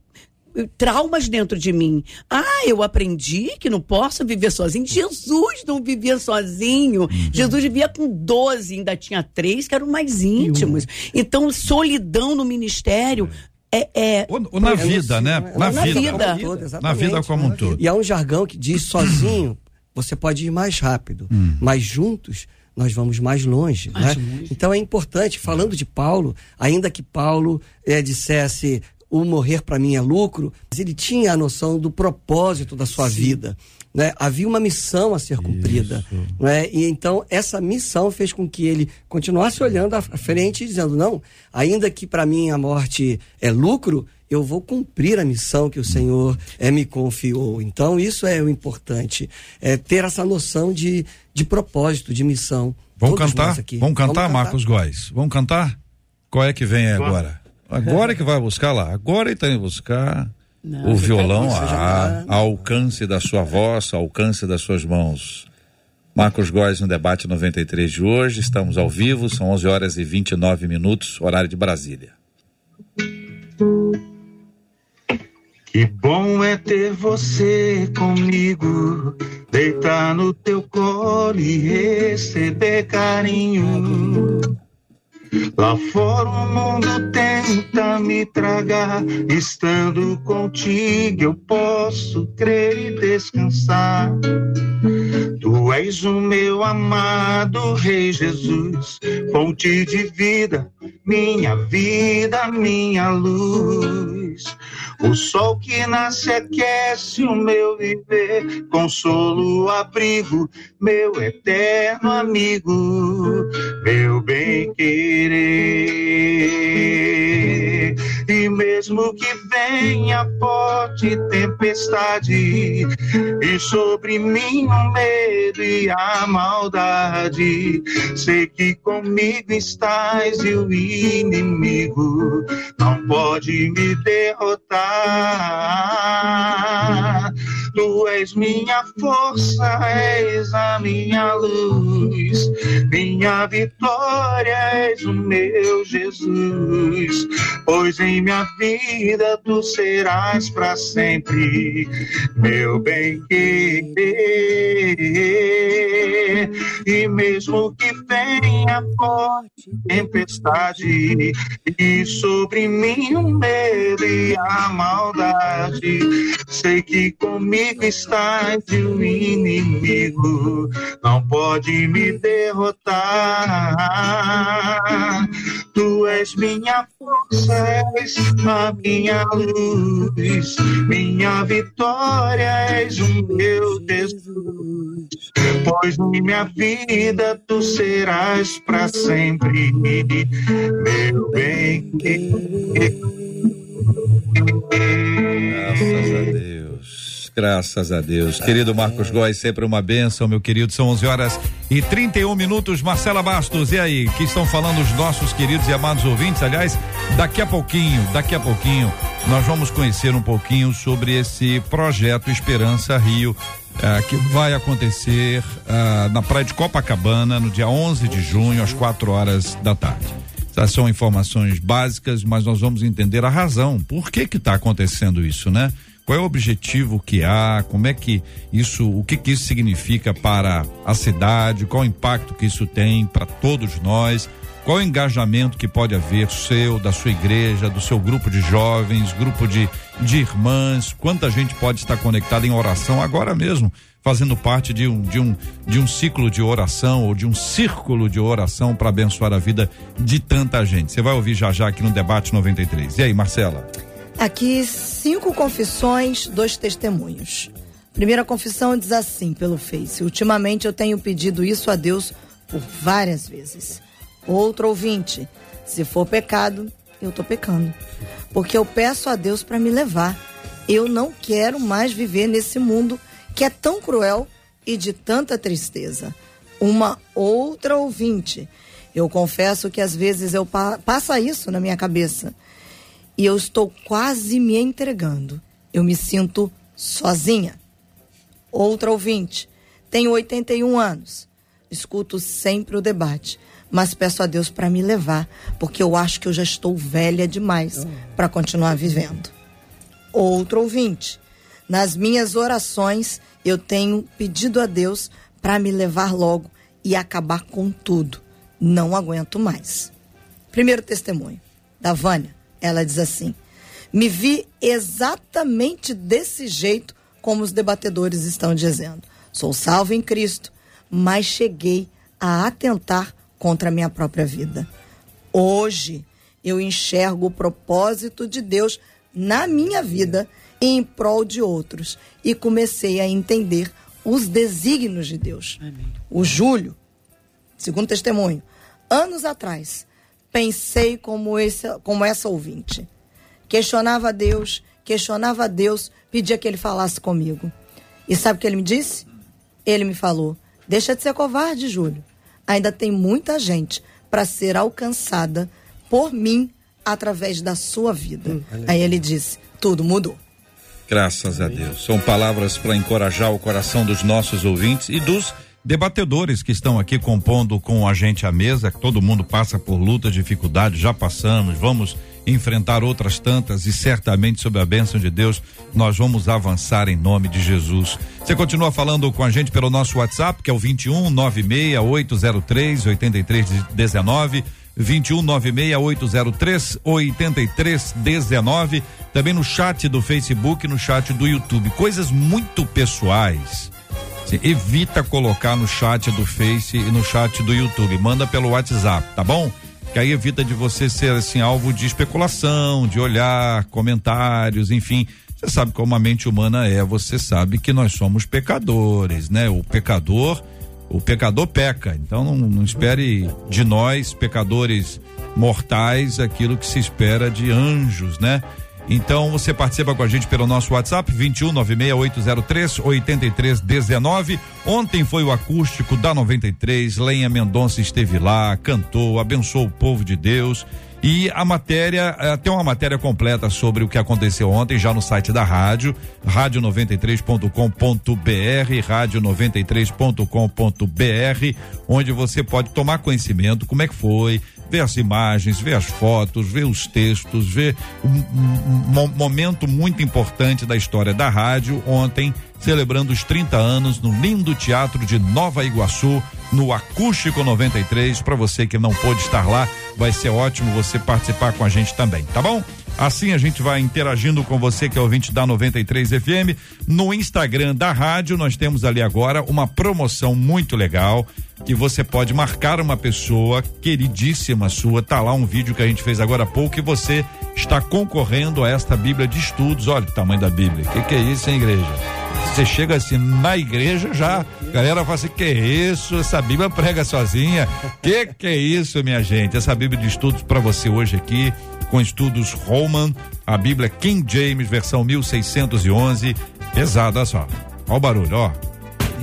traumas dentro de mim. Ah, eu aprendi que não posso viver sozinho. Jesus não vivia sozinho. Uhum. Jesus vivia com 12, ainda tinha três que eram mais íntimos. Então, solidão no ministério. É, é, ou, ou na vida, né? Na, na vida. vida. Todo, na vida como um todo. E há um jargão que diz sozinho você pode ir mais rápido, hum. mas juntos nós vamos mais longe, mais né? longe. Então é importante, falando de Paulo, ainda que Paulo é, dissesse o morrer para mim é lucro, ele tinha a noção do propósito da sua Sim. vida. Né? Havia uma missão a ser cumprida. Né? E então essa missão fez com que ele continuasse olhando à frente e dizendo: não, ainda que para mim a morte é lucro, eu vou cumprir a missão que o Senhor é, me confiou. Então, isso é o importante, é ter essa noção de, de propósito, de missão. Vamos cantar? Vamos cantar, Vamos cantar, Marcos Góes? Vamos cantar? Qual é que vem agora? Agora que vai buscar lá, agora ele está indo buscar Não, o violão a, a alcance da sua voz, ao alcance das suas mãos. Marcos Góes no debate 93 de hoje. Estamos ao vivo, são 11 horas e 29 minutos, horário de Brasília. Que bom é ter você comigo, deitar no teu colo e receber carinho. Lá fora o mundo tenta me tragar, estando contigo eu posso crer e descansar. Tu és o meu amado Rei Jesus, fonte de vida, minha vida, minha luz. O sol que nasce aquece o meu viver, consolo, abrigo, meu eterno amigo, meu bem querer. Mesmo que venha forte tempestade, e sobre mim o medo e a maldade, sei que comigo estás e o inimigo não pode me derrotar. Tu és minha força, és a minha luz, minha vitória, és o meu Jesus. Pois em minha vida tu serás para sempre, meu bem querer. E mesmo que venha forte tempestade, e sobre mim o medo e a maldade, sei que comigo estás e o inimigo não pode me derrotar. Tu és minha força, és a minha luz, minha vitória, és o meu Jesus. Pois em minha vida tu serás para sempre, meu bem. Graças a Deus. Graças a Deus. Querido Marcos Góes, sempre uma benção, meu querido. São 11 horas e 31 minutos. Marcela Bastos, e aí? Que estão falando os nossos queridos e amados ouvintes? Aliás, daqui a pouquinho, daqui a pouquinho, nós vamos conhecer um pouquinho sobre esse projeto Esperança Rio. eh, que vai acontecer ah, na praia de Copacabana no dia 11 de junho, às 4 horas da tarde. Essas são informações básicas, mas nós vamos entender a razão. Por que que está acontecendo isso, né? Qual é o objetivo que há? Como é que isso, o que que isso significa para a cidade? Qual o impacto que isso tem para todos nós? Qual o engajamento que pode haver seu, da sua igreja, do seu grupo de jovens, grupo de, de irmãs? Quanta gente pode estar conectada em oração agora mesmo, fazendo parte de um, de um, de um ciclo de oração ou de um círculo de oração para abençoar a vida de tanta gente? Você vai ouvir já já aqui no Debate 93. E aí, Marcela? Aqui, cinco confissões, dois testemunhos. Primeira confissão diz assim pelo Face: Ultimamente eu tenho pedido isso a Deus por várias vezes. Outro ouvinte: Se for pecado, eu tô pecando. Porque eu peço a Deus para me levar. Eu não quero mais viver nesse mundo que é tão cruel e de tanta tristeza. Uma outra ouvinte: Eu confesso que às vezes eu pa passa isso na minha cabeça e eu estou quase me entregando. Eu me sinto sozinha. Outra ouvinte, tenho 81 anos, escuto sempre o debate, mas peço a Deus para me levar, porque eu acho que eu já estou velha demais para continuar vivendo. Outro ouvinte, nas minhas orações eu tenho pedido a Deus para me levar logo e acabar com tudo. Não aguento mais. Primeiro testemunho, da Vânia. Ela diz assim: Me vi exatamente desse jeito como os debatedores estão dizendo. Sou salvo em Cristo, mas cheguei a atentar contra a minha própria vida. Hoje eu enxergo o propósito de Deus na minha vida e em prol de outros e comecei a entender os desígnios de Deus. O Júlio, segundo testemunho, anos atrás, pensei como, esse, como essa ouvinte. Questionava Deus, questionava Deus, pedia que ele falasse comigo. E sabe o que ele me disse? Ele me falou: Deixa de ser covarde, Júlio. Ainda tem muita gente para ser alcançada por mim através da sua vida. Aí ele disse: Tudo mudou. Graças a Deus. São palavras para encorajar o coração dos nossos ouvintes e dos debatedores que estão aqui compondo com a gente a mesa, que todo mundo passa por lutas, dificuldades, já passamos, vamos enfrentar outras tantas e certamente sob a bênção de Deus nós vamos avançar em nome de Jesus. Você continua falando com a gente pelo nosso WhatsApp, que é o 21 96 803 8319 21 96 803 8319 também no chat do Facebook, no chat do YouTube. Coisas muito pessoais. Você evita colocar no chat do Face e no chat do YouTube. Manda pelo WhatsApp, tá bom? Que aí evita de você ser assim alvo de especulação, de olhar, comentários, enfim. Você sabe como a mente humana é, você sabe que nós somos pecadores, né? O pecador, o pecador peca. Então não, não espere de nós, pecadores mortais, aquilo que se espera de anjos, né? Então você participa com a gente pelo nosso WhatsApp 21 96803 8319. Ontem foi o acústico da 93. Lenha Mendonça esteve lá, cantou, abençoou o povo de Deus. E a matéria, eh, tem uma matéria completa sobre o que aconteceu ontem já no site da rádio, rádio93.com.br, rádio93.com.br, onde você pode tomar conhecimento como é que foi, ver as imagens, ver as fotos, ver os textos, ver um, um, um momento muito importante da história da rádio ontem, celebrando os 30 anos no lindo teatro de Nova Iguaçu, no Acústico 93. Para você que não pôde estar lá, vai ser ótimo você participar com a gente também, tá bom? Assim a gente vai interagindo com você que é ouvinte da 93 FM. No Instagram da rádio, nós temos ali agora uma promoção muito legal que você pode marcar uma pessoa queridíssima sua. Tá lá um vídeo que a gente fez agora há pouco e você está concorrendo a esta Bíblia de estudos. Olha o tamanho da Bíblia. O que, que é isso, hein, igreja? Você chega assim na igreja já, a galera fala assim: que isso? Essa Bíblia prega sozinha. Que que é isso, minha gente? Essa Bíblia de estudos para você hoje aqui com estudos Roman, a Bíblia King James, versão 1611. Pesada, só. Olha o barulho, ó.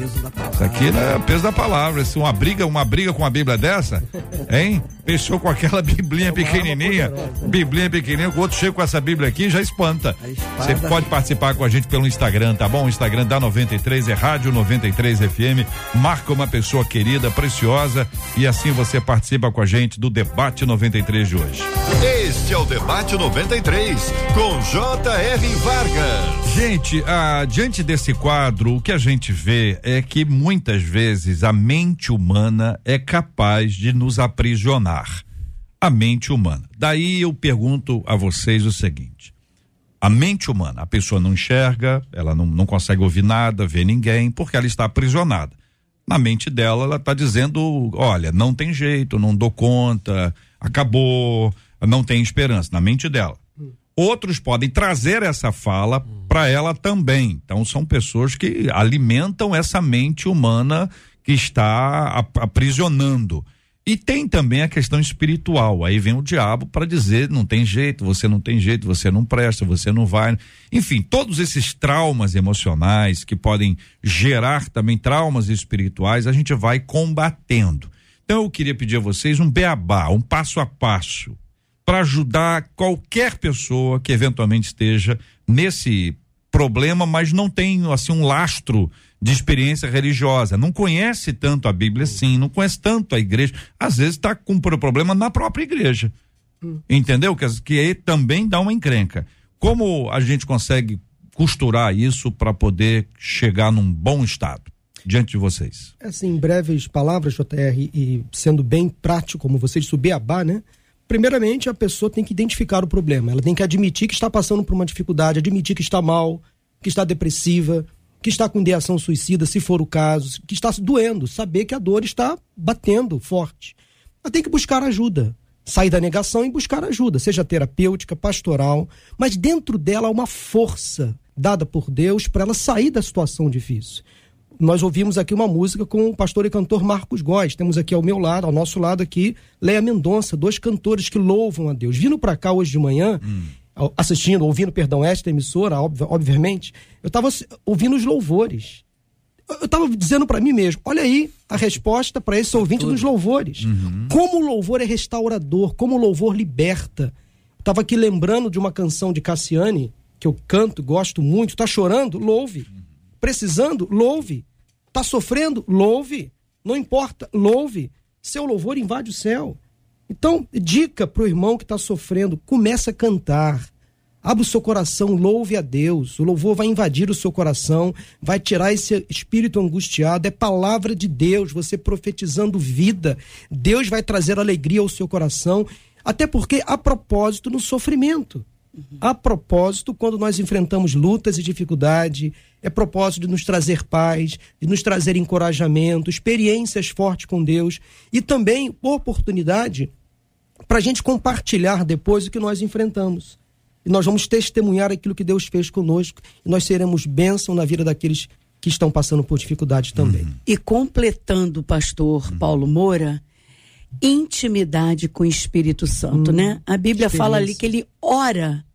Isso aqui é peso da palavra. Se uma briga, uma briga com a Bíblia dessa, hein? Fechou com aquela biblinha pequenininha, biblinha pequenininha, o outro chega com essa Bíblia aqui já espanta. Você pode participar com a gente pelo Instagram, tá bom? O Instagram da 93 é Rádio 93 FM. Marca uma pessoa querida, preciosa e assim você participa com a gente do debate 93 de hoje. Este é o debate 93 com J.R. Vargas. Gente, ah, diante desse quadro, o que a gente vê é que muitas vezes a mente humana é capaz de nos aprisionar. A mente humana. Daí eu pergunto a vocês o seguinte: a mente humana, a pessoa não enxerga, ela não, não consegue ouvir nada, ver ninguém, porque ela está aprisionada. Na mente dela, ela está dizendo: olha, não tem jeito, não dou conta, acabou, não tem esperança. Na mente dela. Outros podem trazer essa fala para ela também. Então, são pessoas que alimentam essa mente humana que está aprisionando. E tem também a questão espiritual. Aí vem o diabo para dizer: não tem jeito, você não tem jeito, você não presta, você não vai. Enfim, todos esses traumas emocionais que podem gerar também traumas espirituais, a gente vai combatendo. Então eu queria pedir a vocês um beabá, um passo a passo, para ajudar qualquer pessoa que eventualmente esteja nesse problema, mas não tem assim um lastro de experiência religiosa, não conhece tanto a Bíblia assim, não conhece tanto a igreja, às vezes está com problema na própria igreja. Entendeu? Que, que aí também dá uma encrenca. Como a gente consegue costurar isso para poder chegar num bom estado diante de vocês? Assim, em breves palavras, JR, e sendo bem prático, como vocês, subir a bar, né? Primeiramente, a pessoa tem que identificar o problema. Ela tem que admitir que está passando por uma dificuldade, admitir que está mal, que está depressiva, que está com ideação suicida, se for o caso, que está doendo, saber que a dor está batendo forte. Ela tem que buscar ajuda. Sair da negação e buscar ajuda, seja terapêutica, pastoral, mas dentro dela há uma força dada por Deus para ela sair da situação difícil nós ouvimos aqui uma música com o pastor e cantor Marcos Góes. Temos aqui ao meu lado, ao nosso lado aqui, Leia Mendonça, dois cantores que louvam a Deus. Vindo para cá hoje de manhã, hum. assistindo, ouvindo, perdão, esta emissora, obviamente, eu estava ouvindo os louvores. Eu estava dizendo para mim mesmo, olha aí a resposta para esse ouvinte Tudo. dos louvores. Uhum. Como o louvor é restaurador, como o louvor liberta. Estava aqui lembrando de uma canção de Cassiane, que eu canto, gosto muito. Tá chorando? Louve precisando, louve. Tá sofrendo? Louve. Não importa, louve. Seu louvor invade o céu. Então, dica pro irmão que está sofrendo, começa a cantar. Abra o seu coração, louve a Deus. O louvor vai invadir o seu coração, vai tirar esse espírito angustiado. É palavra de Deus, você profetizando vida. Deus vai trazer alegria ao seu coração, até porque a propósito no sofrimento. A propósito, quando nós enfrentamos lutas e dificuldade, é propósito de nos trazer paz, de nos trazer encorajamento, experiências fortes com Deus e também oportunidade para a gente compartilhar depois o que nós enfrentamos. E nós vamos testemunhar aquilo que Deus fez conosco e nós seremos bênção na vida daqueles que estão passando por dificuldades também. E completando o pastor Paulo Moura, intimidade com o Espírito Santo, né? A Bíblia fala ali que ele ora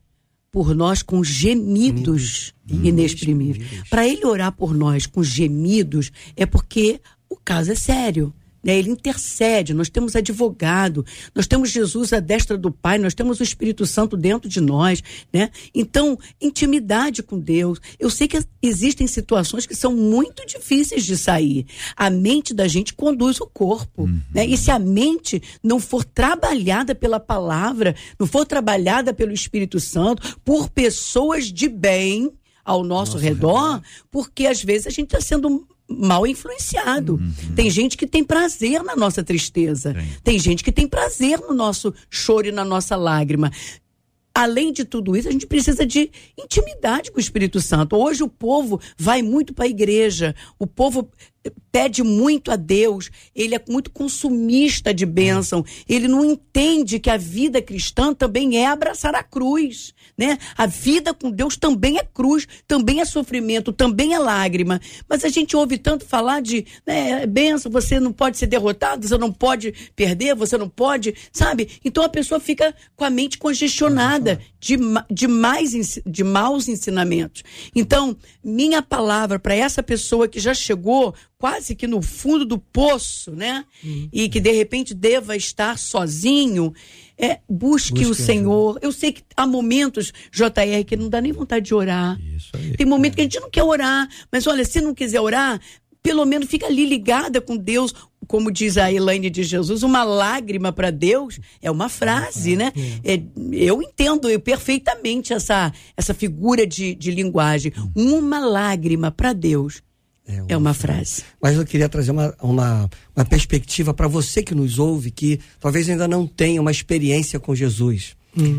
por nós com gemidos inexprimíveis. Para ele orar por nós com gemidos é porque o caso é sério. Né? Ele intercede, nós temos advogado, nós temos Jesus à destra do Pai, nós temos o Espírito Santo dentro de nós, né? Então, intimidade com Deus. Eu sei que existem situações que são muito difíceis de sair. A mente da gente conduz o corpo, né? E se a mente não for trabalhada pela palavra, não for trabalhada pelo Espírito Santo, por pessoas de bem ao nosso, redor, porque às vezes a gente está sendo mal influenciado. Tem gente que tem prazer na nossa tristeza. Tem. gente que tem prazer no nosso choro e na nossa lágrima. Além de tudo isso, a gente precisa de intimidade com o Espírito Santo. Hoje o povo vai muito para a igreja, o povo pede muito a Deus, ele é muito consumista de bênção, ele não entende que a vida cristã também é abraçar a cruz, né? A vida com Deus também é cruz, também é sofrimento, também é lágrima. Mas a gente ouve tanto falar de né, bênção, você não pode ser derrotado, você não pode perder, você não pode, sabe? Então a pessoa fica com a mente congestionada de, de, mais, de maus ensinamentos. Então, minha palavra para essa pessoa que já chegou quase que no fundo do poço, né? E que de repente deva estar sozinho, é, busque, o Senhor. Eu sei que há momentos, JR, que não dá nem vontade de orar. Tem momento que a gente não quer orar, mas olha, se não quiser orar, pelo menos fica ali ligada com Deus, como diz a Elaine de Jesus, uma lágrima para Deus é uma frase, né? É, eu entendo eu, perfeitamente essa, essa figura de, de linguagem. Uma lágrima para Deus é uma frase. Mas eu queria trazer uma, uma, uma perspectiva para você que nos ouve, que talvez ainda não tenha uma experiência com Jesus.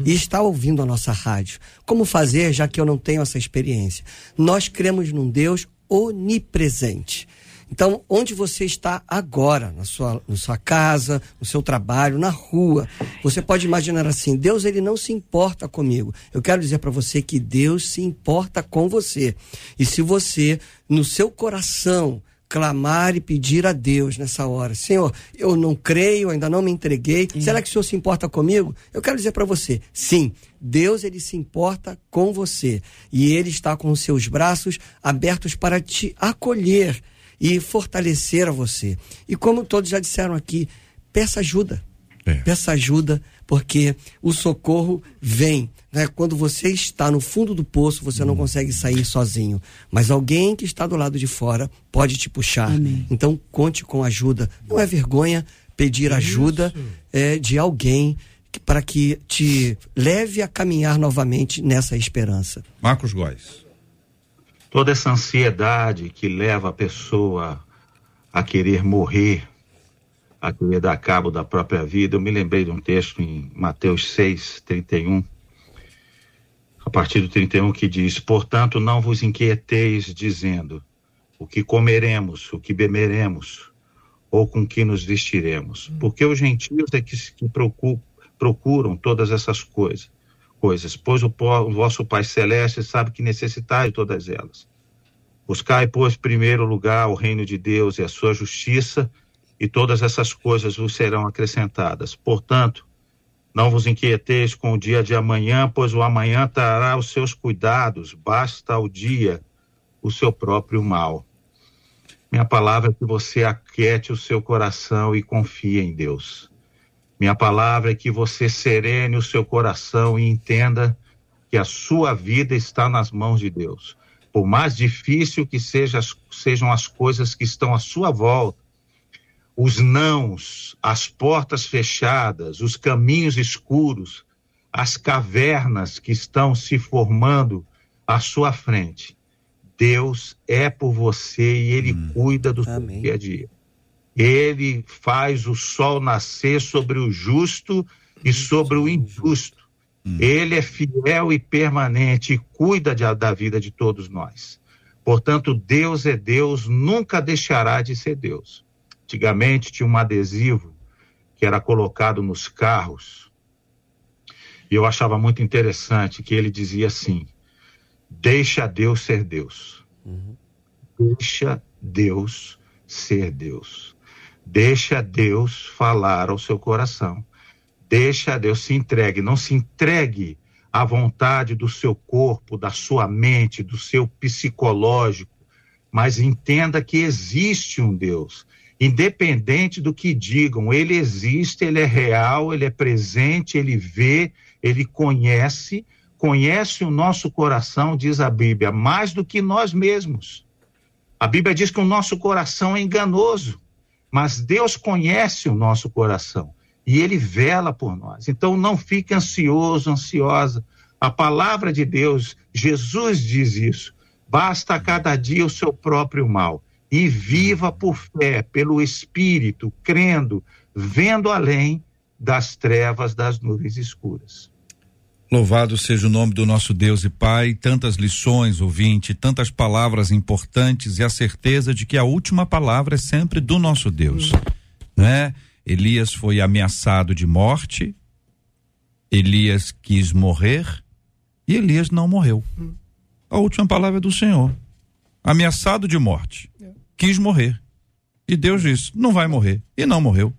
E está ouvindo a nossa rádio. Como fazer, já que eu não tenho essa experiência? Nós cremos num Deus onipresente. Então, onde você está agora, na sua, na sua casa, no seu trabalho, na rua, você pode imaginar assim: Deus ele não se importa comigo. Eu quero dizer para você que Deus se importa com você. E se você, no seu coração, clamar e pedir a Deus nessa hora, Senhor, eu não creio, ainda não me entreguei. Será que o Senhor se importa comigo? Eu quero dizer para você, sim, Deus ele se importa com você e ele está com os seus braços abertos para te acolher e fortalecer a você. E como todos já disseram aqui, peça ajuda. É. Peça ajuda, porque o socorro vem. Né? Quando você está no fundo do poço, você não consegue sair sozinho. Mas alguém que está do lado de fora pode te puxar. Então, conte com ajuda. Não é vergonha pedir ajuda é, de alguém que- para que te leve a caminhar novamente nessa esperança. Marcos Góes. Toda essa ansiedade que leva a pessoa a querer morrer, a querer dar cabo da própria vida. Eu me lembrei de um texto em Mateus 6, 31, a partir do 31, que diz: Portanto, não vos inquieteis, dizendo: o que comeremos, o que beberemos, ou com que nos vestiremos. Porque os gentios é que, que procu- procuram todas essas coisas coisas, pois o, po- o vosso Pai Celeste sabe que necessitais de todas elas. Buscai, pois, primeiro lugar o reino de Deus e a sua justiça, e todas essas coisas vos serão acrescentadas. Portanto, não vos inquieteis com o dia de amanhã, pois o amanhã trará os seus cuidados, basta ao dia o seu próprio mal. Minha palavra é que você aquiete o seu coração e confie em Deus. Minha palavra é que você serene o seu coração e entenda que a sua vida está nas mãos de Deus. Por mais difícil que seja, sejam as coisas que estão à sua volta, os nãos, as portas fechadas, os caminhos escuros, as cavernas que estão se formando à sua frente. Deus é por você e Ele hum. cuida do Amém. seu dia a dia. Ele faz o sol nascer sobre o justo e sobre o injusto. Hum. Ele é fiel e permanente e cuida de, da vida de todos nós. Portanto, Deus é Deus, nunca deixará de ser Deus. Antigamente tinha um adesivo que era colocado nos carros. E eu achava muito interessante que ele dizia assim: Deixa Deus ser Deus. Uhum. Deixa Deus ser Deus. Deixa Deus falar ao seu coração. Deixa Deus se entregue. Não se entregue à vontade do seu corpo, da sua mente, do seu psicológico, mas entenda que existe um Deus independente do que digam, ele existe, ele é real, ele é presente, ele vê, ele conhece, conhece o nosso coração, diz a Bíblia, mais do que nós mesmos. A Bíblia diz que o nosso coração é enganoso, mas Deus conhece o nosso coração e ele vela por nós. Então não fique ansioso, ansiosa. A palavra de Deus, Jesus diz isso. Basta a cada dia o seu próprio mal e viva por fé, pelo Espírito, crendo, vendo além das trevas das nuvens escuras. Louvado seja o nome do nosso Deus e Pai, tantas lições, ouvinte, tantas palavras importantes e a certeza de que a última palavra é sempre do nosso Deus, né? Elias foi ameaçado de morte, Elias quis morrer e Elias não morreu. A última palavra é do Senhor. Ameaçado de morte quis morrer. E Deus disse: não vai morrer. E não morreu.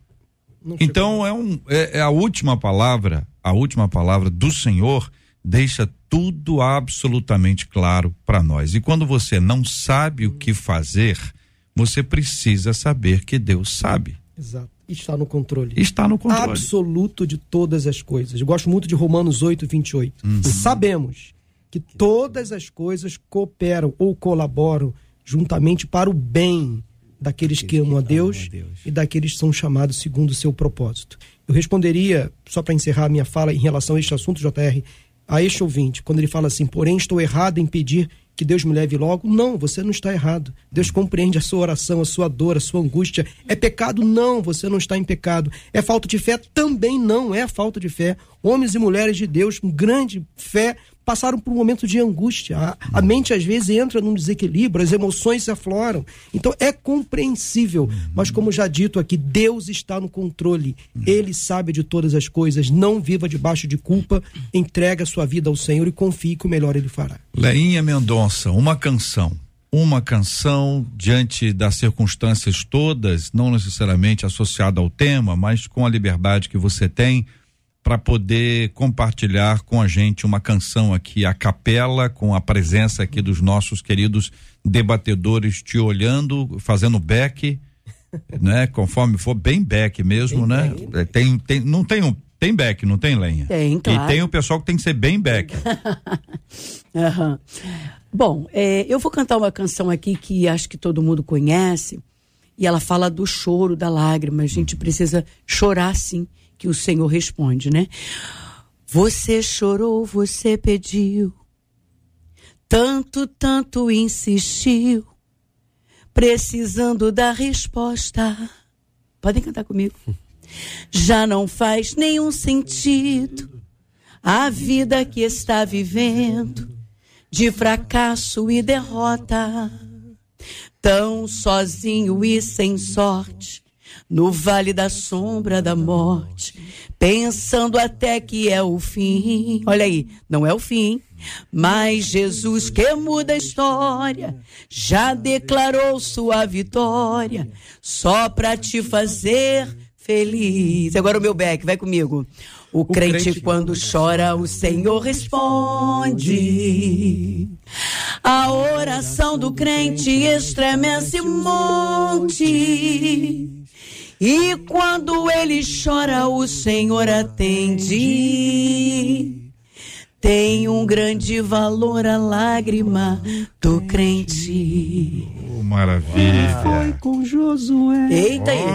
Não então é, um, é, é a última palavra, a última palavra do Senhor deixa tudo absolutamente claro para nós. E quando você não sabe o que fazer, você precisa saber que Deus sabe. Exato. Está no controle. Está no controle. Absoluto de todas as coisas. Eu gosto muito de Romanos 8, 28. Uhum. Sabemos que todas as coisas cooperam ou colaboram juntamente para o bem daqueles que amam a Deus, Deus, e daqueles que são chamados segundo o seu propósito. Eu responderia, só para encerrar a minha fala em relação a este assunto, JR, a este ouvinte, quando ele fala assim, porém estou errado em pedir que Deus me leve logo. Não, você não está errado. Deus compreende a sua oração, a sua dor, a sua angústia. É pecado? Não, você não está em pecado. É falta de fé? Também não é falta de fé. Homens e mulheres de Deus com grande fé passaram por um momento de angústia. A, a, mente às vezes entra num desequilíbrio, as emoções se afloram. Então é compreensível, mas como já dito aqui, Deus está no controle. Ele sabe de todas as coisas. Não viva debaixo de culpa, entregue a sua vida ao Senhor e confie que o melhor ele fará. Leinha Mendonça, uma canção. Uma canção diante das circunstâncias todas, não necessariamente associada ao tema, mas com a liberdade que você tem para poder compartilhar com a gente uma canção aqui, a capela, com a presença aqui dos nossos queridos debatedores te olhando, fazendo back, [laughs] né? Conforme for bem back mesmo, bem né? Bem. Tem, tem, não tem um, tem back, não tem lenha? Tem, claro. E tem o pessoal que tem que ser bem back. [laughs] uhum. Bom, é, eu vou cantar uma canção aqui que acho que todo mundo conhece, e ela fala do choro, da lágrima. A gente precisa chorar sim que o Senhor responde, né? Você chorou, você pediu, tanto, tanto insistiu, precisando da resposta. Podem cantar comigo. [laughs] Já não faz nenhum sentido a vida que está vivendo de fracasso e derrota, tão sozinho e sem sorte no vale da sombra da morte, pensando até que é o fim. Olha aí, não é o fim. Mas Jesus que muda a história, já declarou sua vitória, só para te fazer feliz. Agora o meu back, vai comigo. O, o crente, crente, quando chora, o Senhor responde. A oração do crente estremece um monte. E quando ele chora, o Senhor atende. Tem um grande valor a lágrima do crente. Oh, maravilha. Com Josué. Eita aí.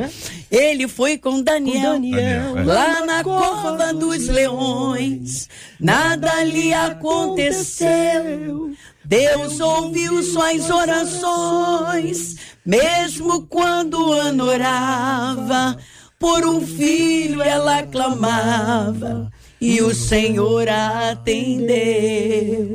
É? Ele foi com Daniel, Daniel, é. lá na cova dos leões. Nada lhe aconteceu. Deus ouviu suas orações, mesmo quando Ana orava. Por um filho ela clamava. E o Senhor atendeu.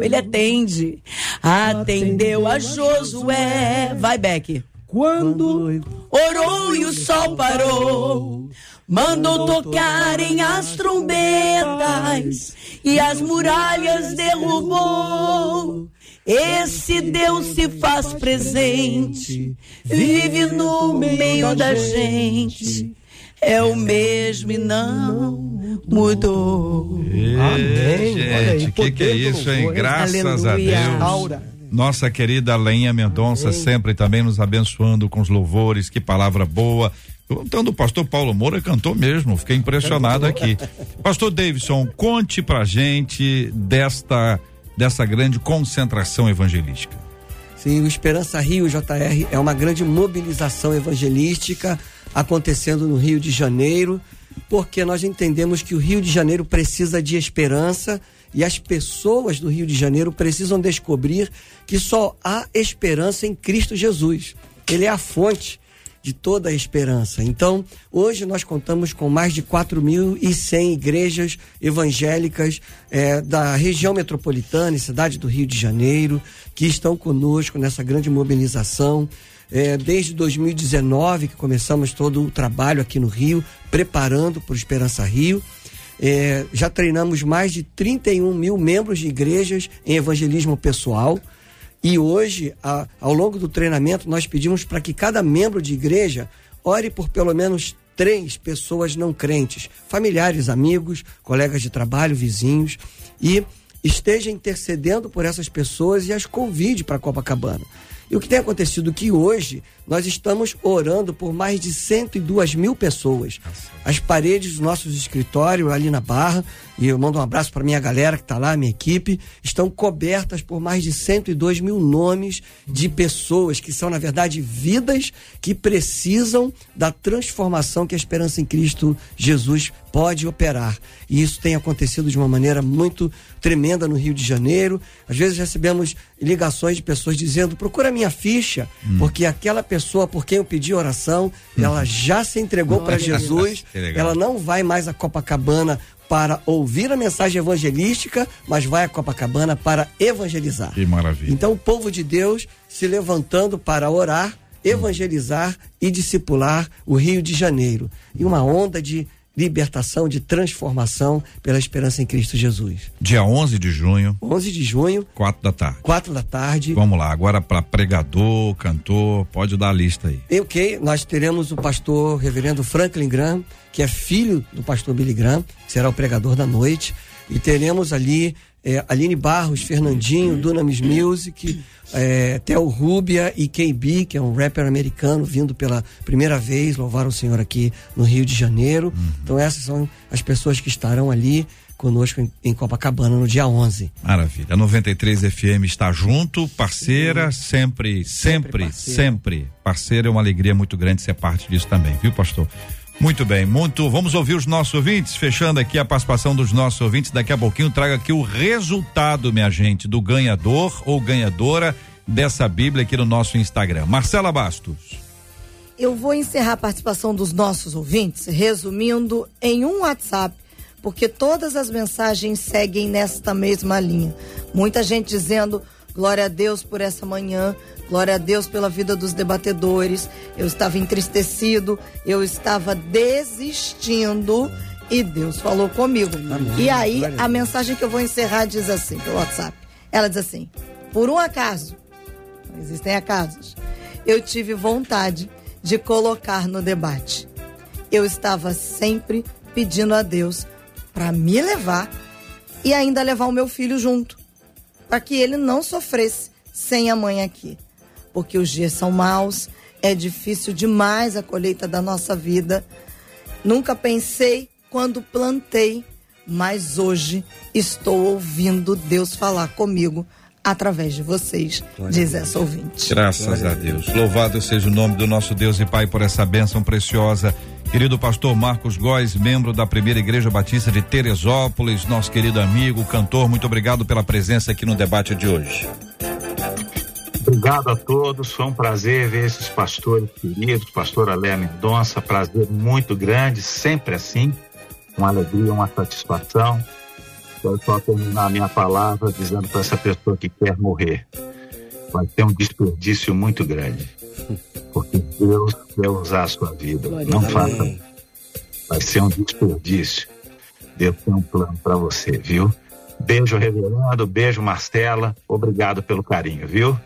Ele atende. Atendeu a Josué. Vai, Beck. Quando Orou e o sol parou. Mandou tocarem as trombetas e as muralhas derrubou. Esse Deus se faz presente, vive no meio da gente. É o mesmo e não mudou. Amém. Gente, o que, que é isso, hein? Graças a Aleluia. Deus. Nossa querida Lenha Mendonça sempre também nos abençoando com os louvores, que palavra boa. Então, o pastor Paulo Moura cantou mesmo, fiquei impressionado aqui. Pastor Davidson, conte pra gente desta, dessa grande concentração evangelística. Sim, o Esperança Rio JR é uma grande mobilização evangelística acontecendo no Rio de Janeiro, porque nós entendemos que o Rio de Janeiro precisa de esperança e as pessoas do Rio de Janeiro precisam descobrir que só há esperança em Cristo Jesus. Ele é a fonte de toda a esperança. Então, hoje nós contamos com mais de 4.100 igrejas evangélicas eh, da região metropolitana e cidade do Rio de Janeiro que estão conosco nessa grande mobilização. Eh, desde 2019 que começamos todo o trabalho aqui no Rio, preparando para o Esperança Rio. Eh, já treinamos mais de 31 mil membros de igrejas em evangelismo pessoal. E hoje, a- ao longo do treinamento, nós pedimos para que cada membro de igreja ore por pelo menos três pessoas não crentes, familiares, amigos, colegas de trabalho, vizinhos, e esteja intercedendo por essas pessoas e as convide para Copacabana. E o que tem acontecido é que hoje nós estamos orando por mais de 102 mil pessoas. As paredes dos nossos escritórios ali na Barra, e eu mando um abraço para minha galera que está lá, minha equipe, estão cobertas por mais de 102 mil nomes de pessoas que são, na verdade, vidas que precisam da transformação que a esperança em Cristo Jesus pode operar. E isso tem acontecido de uma maneira muito tremenda no Rio de Janeiro. Às vezes recebemos ligações de pessoas dizendo: procura minha ficha, porque aquela pessoa por quem eu pedi oração, ela já se entregou para Jesus, Que legal. ela não vai mais a Copacabana para ouvir a mensagem evangelística, mas vai a Copacabana para evangelizar. Que maravilha. Então, o povo de Deus se levantando para orar, evangelizar e discipular o Rio de Janeiro. E uma onda de libertação, de transformação pela esperança em Cristo Jesus. Dia 11 de junho, 11 de junho, quatro da tarde. quatro da tarde. Vamos lá, agora para pregador, cantor, pode dar a lista aí. E ok, nós teremos o pastor reverendo Franklin Graham, que é filho do pastor Billy Graham, será o pregador da noite. E teremos ali eh, Aline Barros, Fernandinho, Dunamis Music, eh, Theo Rubia e KB, que é um rapper americano vindo pela primeira vez louvar o Senhor aqui no Rio de Janeiro. Então essas são as pessoas que estarão ali conosco em, em Copacabana no dia 11. Maravilha. A 93 FM está junto, parceira, sempre, sempre, sempre. Parceira é uma alegria muito grande ser parte disso também, viu, pastor? Muito bem, muito. Vamos ouvir os nossos ouvintes, fechando aqui a participação dos nossos ouvintes. Daqui a pouquinho trago aqui o resultado, minha gente, do ganhador ou ganhadora dessa Bíblia aqui no nosso Instagram. Marcela Bastos. Eu vou encerrar a participação dos nossos ouvintes resumindo em um WhatsApp, porque todas as mensagens seguem nesta mesma linha. Muita gente dizendo glória a Deus por essa manhã, glória a Deus pela vida dos debatedores. Eu estava entristecido, eu estava desistindo e Deus falou comigo. E aí Glória a a mensagem que eu vou encerrar diz assim pelo WhatsApp. Ela diz assim: por um acaso, não existem acasos. Eu tive vontade de colocar no debate. Eu estava sempre pedindo a Deus para me levar e ainda levar o meu filho junto, para que ele não sofresse sem a mãe aqui. Porque os dias são maus, é difícil demais a colheita da nossa vida. Nunca pensei quando plantei mas hoje estou ouvindo Deus falar comigo através de vocês, diz essa ouvinte. Graças a Deus. Louvado seja o nome do nosso Deus e Pai por essa bênção preciosa. Querido pastor Marcos Góes, membro da primeira Igreja Batista de Teresópolis, nosso querido amigo, cantor, muito obrigado pela presença aqui no debate de hoje. Obrigado a todos, foi um prazer ver esses pastores queridos, pastor Alé Mendonça, prazer muito grande, sempre assim, uma alegria, uma satisfação. Quero só terminar a minha palavra dizendo para essa pessoa que quer morrer, vai ter um desperdício muito grande, porque Deus quer usar a sua vida, não faça, vai ser um desperdício. Deus tem um plano para você, viu? Beijo, Reverendo, beijo, Marcela, obrigado pelo carinho, viu?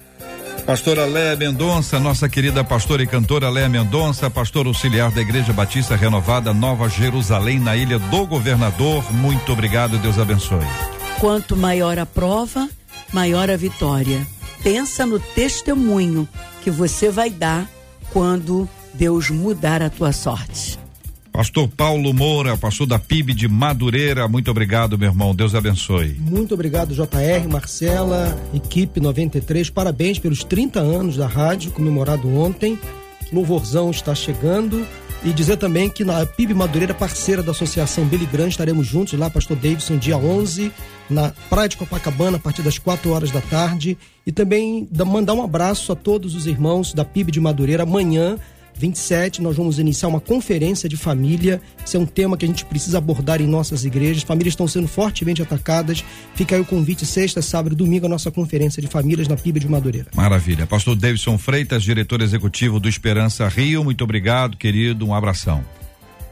Pastora Léa Mendonça, nossa querida pastora e cantora Léa Mendonça, pastor auxiliar da Igreja Batista Renovada Nova Jerusalém, na Ilha do Governador. Muito obrigado, Deus abençoe. Quanto maior a prova, maior a vitória. Pensa no testemunho que você vai dar quando Deus mudar a tua sorte. Pastor Paulo Moura, pastor da PIB de Madureira, muito obrigado, meu irmão. Deus abençoe. Muito obrigado, JR, Marcela, equipe 93. Parabéns pelos 30 anos da rádio, comemorado ontem. Louvorzão está chegando. E dizer também que na PIB Madureira, parceira da Associação Billy Grande, estaremos juntos lá, Pastor Davidson, dia 11, na Praia de Copacabana, a partir das 4 horas da tarde. E também mandar um abraço a todos os irmãos da PIB de Madureira. Amanhã 27, nós vamos iniciar uma conferência de família. Esse é um tema que a gente precisa abordar em nossas igrejas. Famílias estão sendo fortemente atacadas. Fica aí o convite, sexta, sábado e domingo, a nossa conferência de famílias na PIB de Madureira. Maravilha. Pastor Davidson Freitas, diretor executivo do Esperança Rio, muito obrigado, querido. Um abração.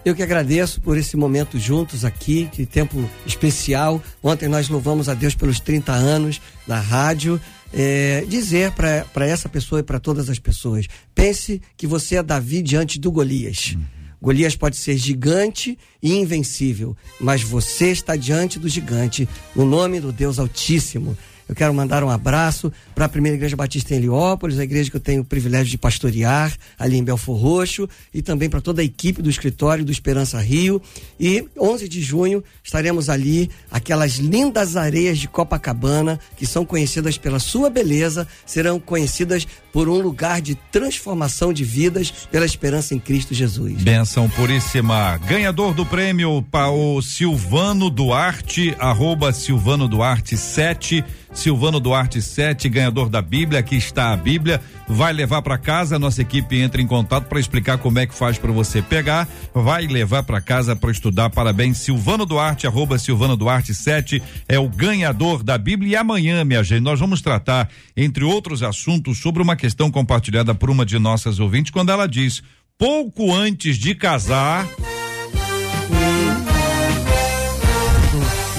Eu que agradeço por esse momento juntos aqui, que tempo especial. Ontem nós louvamos a Deus pelos 30 anos da rádio é, dizer para essa pessoa e para todas as pessoas: pense que você é Davi diante do Golias. Uhum. Golias pode ser gigante e invencível, mas você está diante do gigante, no nome do Deus Altíssimo. Eu quero mandar um abraço para a primeira igreja batista em Heliópolis, a igreja que eu tenho o privilégio de pastorear ali em Belfor Roxo, e também para toda a equipe do escritório do Esperança Rio. E 11 de junho estaremos ali, aquelas lindas areias de Copacabana, que são conhecidas pela sua beleza, serão conhecidas por um lugar de transformação de vidas pela esperança em Cristo Jesus. Benção puríssima. Ganhador do prêmio para o Silvano Duarte, arroba Silvano Duarte 7 Silvano Duarte 7, ganhador da Bíblia, aqui está a Bíblia, vai levar para casa, nossa equipe entra em contato para explicar como é que faz para você pegar, vai levar para casa para estudar. Parabéns, Silvano Duarte, arroba Silvano Duarte 7, é o ganhador da Bíblia. E amanhã, minha gente, nós vamos tratar, entre outros assuntos, sobre uma questão compartilhada por uma de nossas ouvintes, quando ela diz: pouco antes de casar.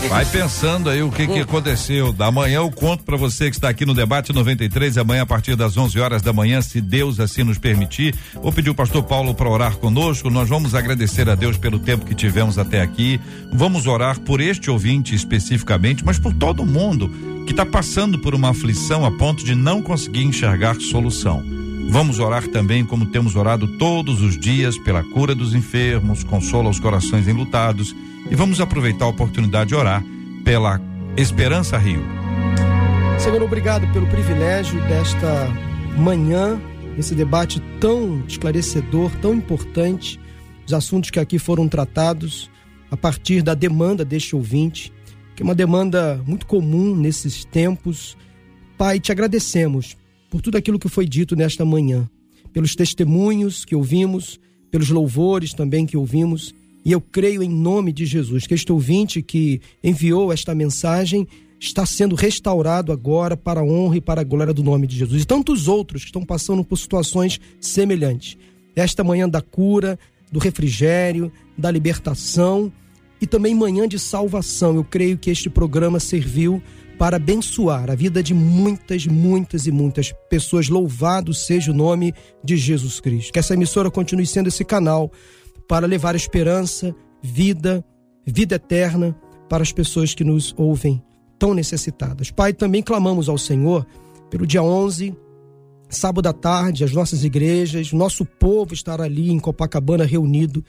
Vai pensando aí o que que aconteceu. Da manhã eu conto para você que está aqui no debate 93 amanhã a partir das 11 horas da manhã, se Deus assim nos permitir. Vou pedir o pastor Paulo para orar conosco. Nós vamos agradecer a Deus pelo tempo que tivemos até aqui. Vamos orar por este ouvinte especificamente, mas por todo mundo que está passando por uma aflição a ponto de não conseguir enxergar solução. Vamos orar também, como temos orado todos os dias, pela cura dos enfermos, consola os corações enlutados e vamos aproveitar a oportunidade de orar pela Esperança Rio. Senhor, obrigado pelo privilégio desta manhã, esse debate tão esclarecedor, tão importante, os assuntos que aqui foram tratados a partir da demanda deste ouvinte, que é uma demanda muito comum nesses tempos. Pai, te agradecemos por tudo aquilo que foi dito nesta manhã, pelos testemunhos que ouvimos, pelos louvores também que ouvimos e eu creio em nome de Jesus que este ouvinte que enviou esta mensagem está sendo restaurado agora para a honra e para a glória do nome de Jesus. E tantos outros que estão passando por situações semelhantes. Esta manhã da cura, do refrigério, da libertação e também manhã de salvação. Eu creio que este programa serviu para abençoar a vida de muitas, muitas e muitas pessoas. Louvado seja o nome de Jesus Cristo. Que essa emissora continue sendo esse canal para levar esperança, vida, vida eterna para as pessoas que nos ouvem tão necessitadas. Pai, também clamamos ao Senhor pelo dia 11, sábado à tarde, as nossas igrejas, nosso povo estar ali em Copacabana reunido.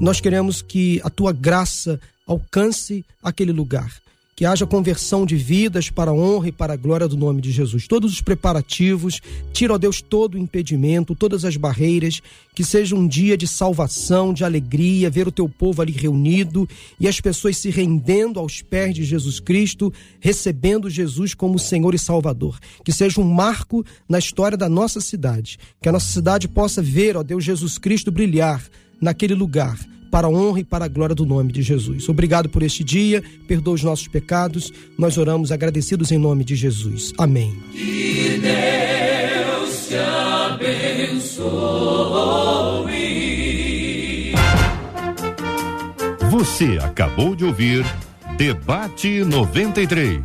Nós queremos que a tua graça alcance aquele lugar. Que haja conversão de vidas para a honra e para a glória do nome de Jesus. Todos os preparativos, tira, ó Deus, todo o impedimento, todas as barreiras, que seja um dia de salvação, de alegria, ver o teu povo ali reunido e as pessoas se rendendo aos pés de Jesus Cristo, recebendo Jesus como Senhor e Salvador. Que seja um marco na história da nossa cidade. Que a nossa cidade possa ver, ó Deus, Jesus Cristo brilhar naquele lugar para a honra e para a glória do nome de Jesus. Obrigado por este dia, perdoa os nossos pecados. Nós oramos agradecidos em nome de Jesus. Amém. Que Deus te abençoe. Você acabou de ouvir Debate 93.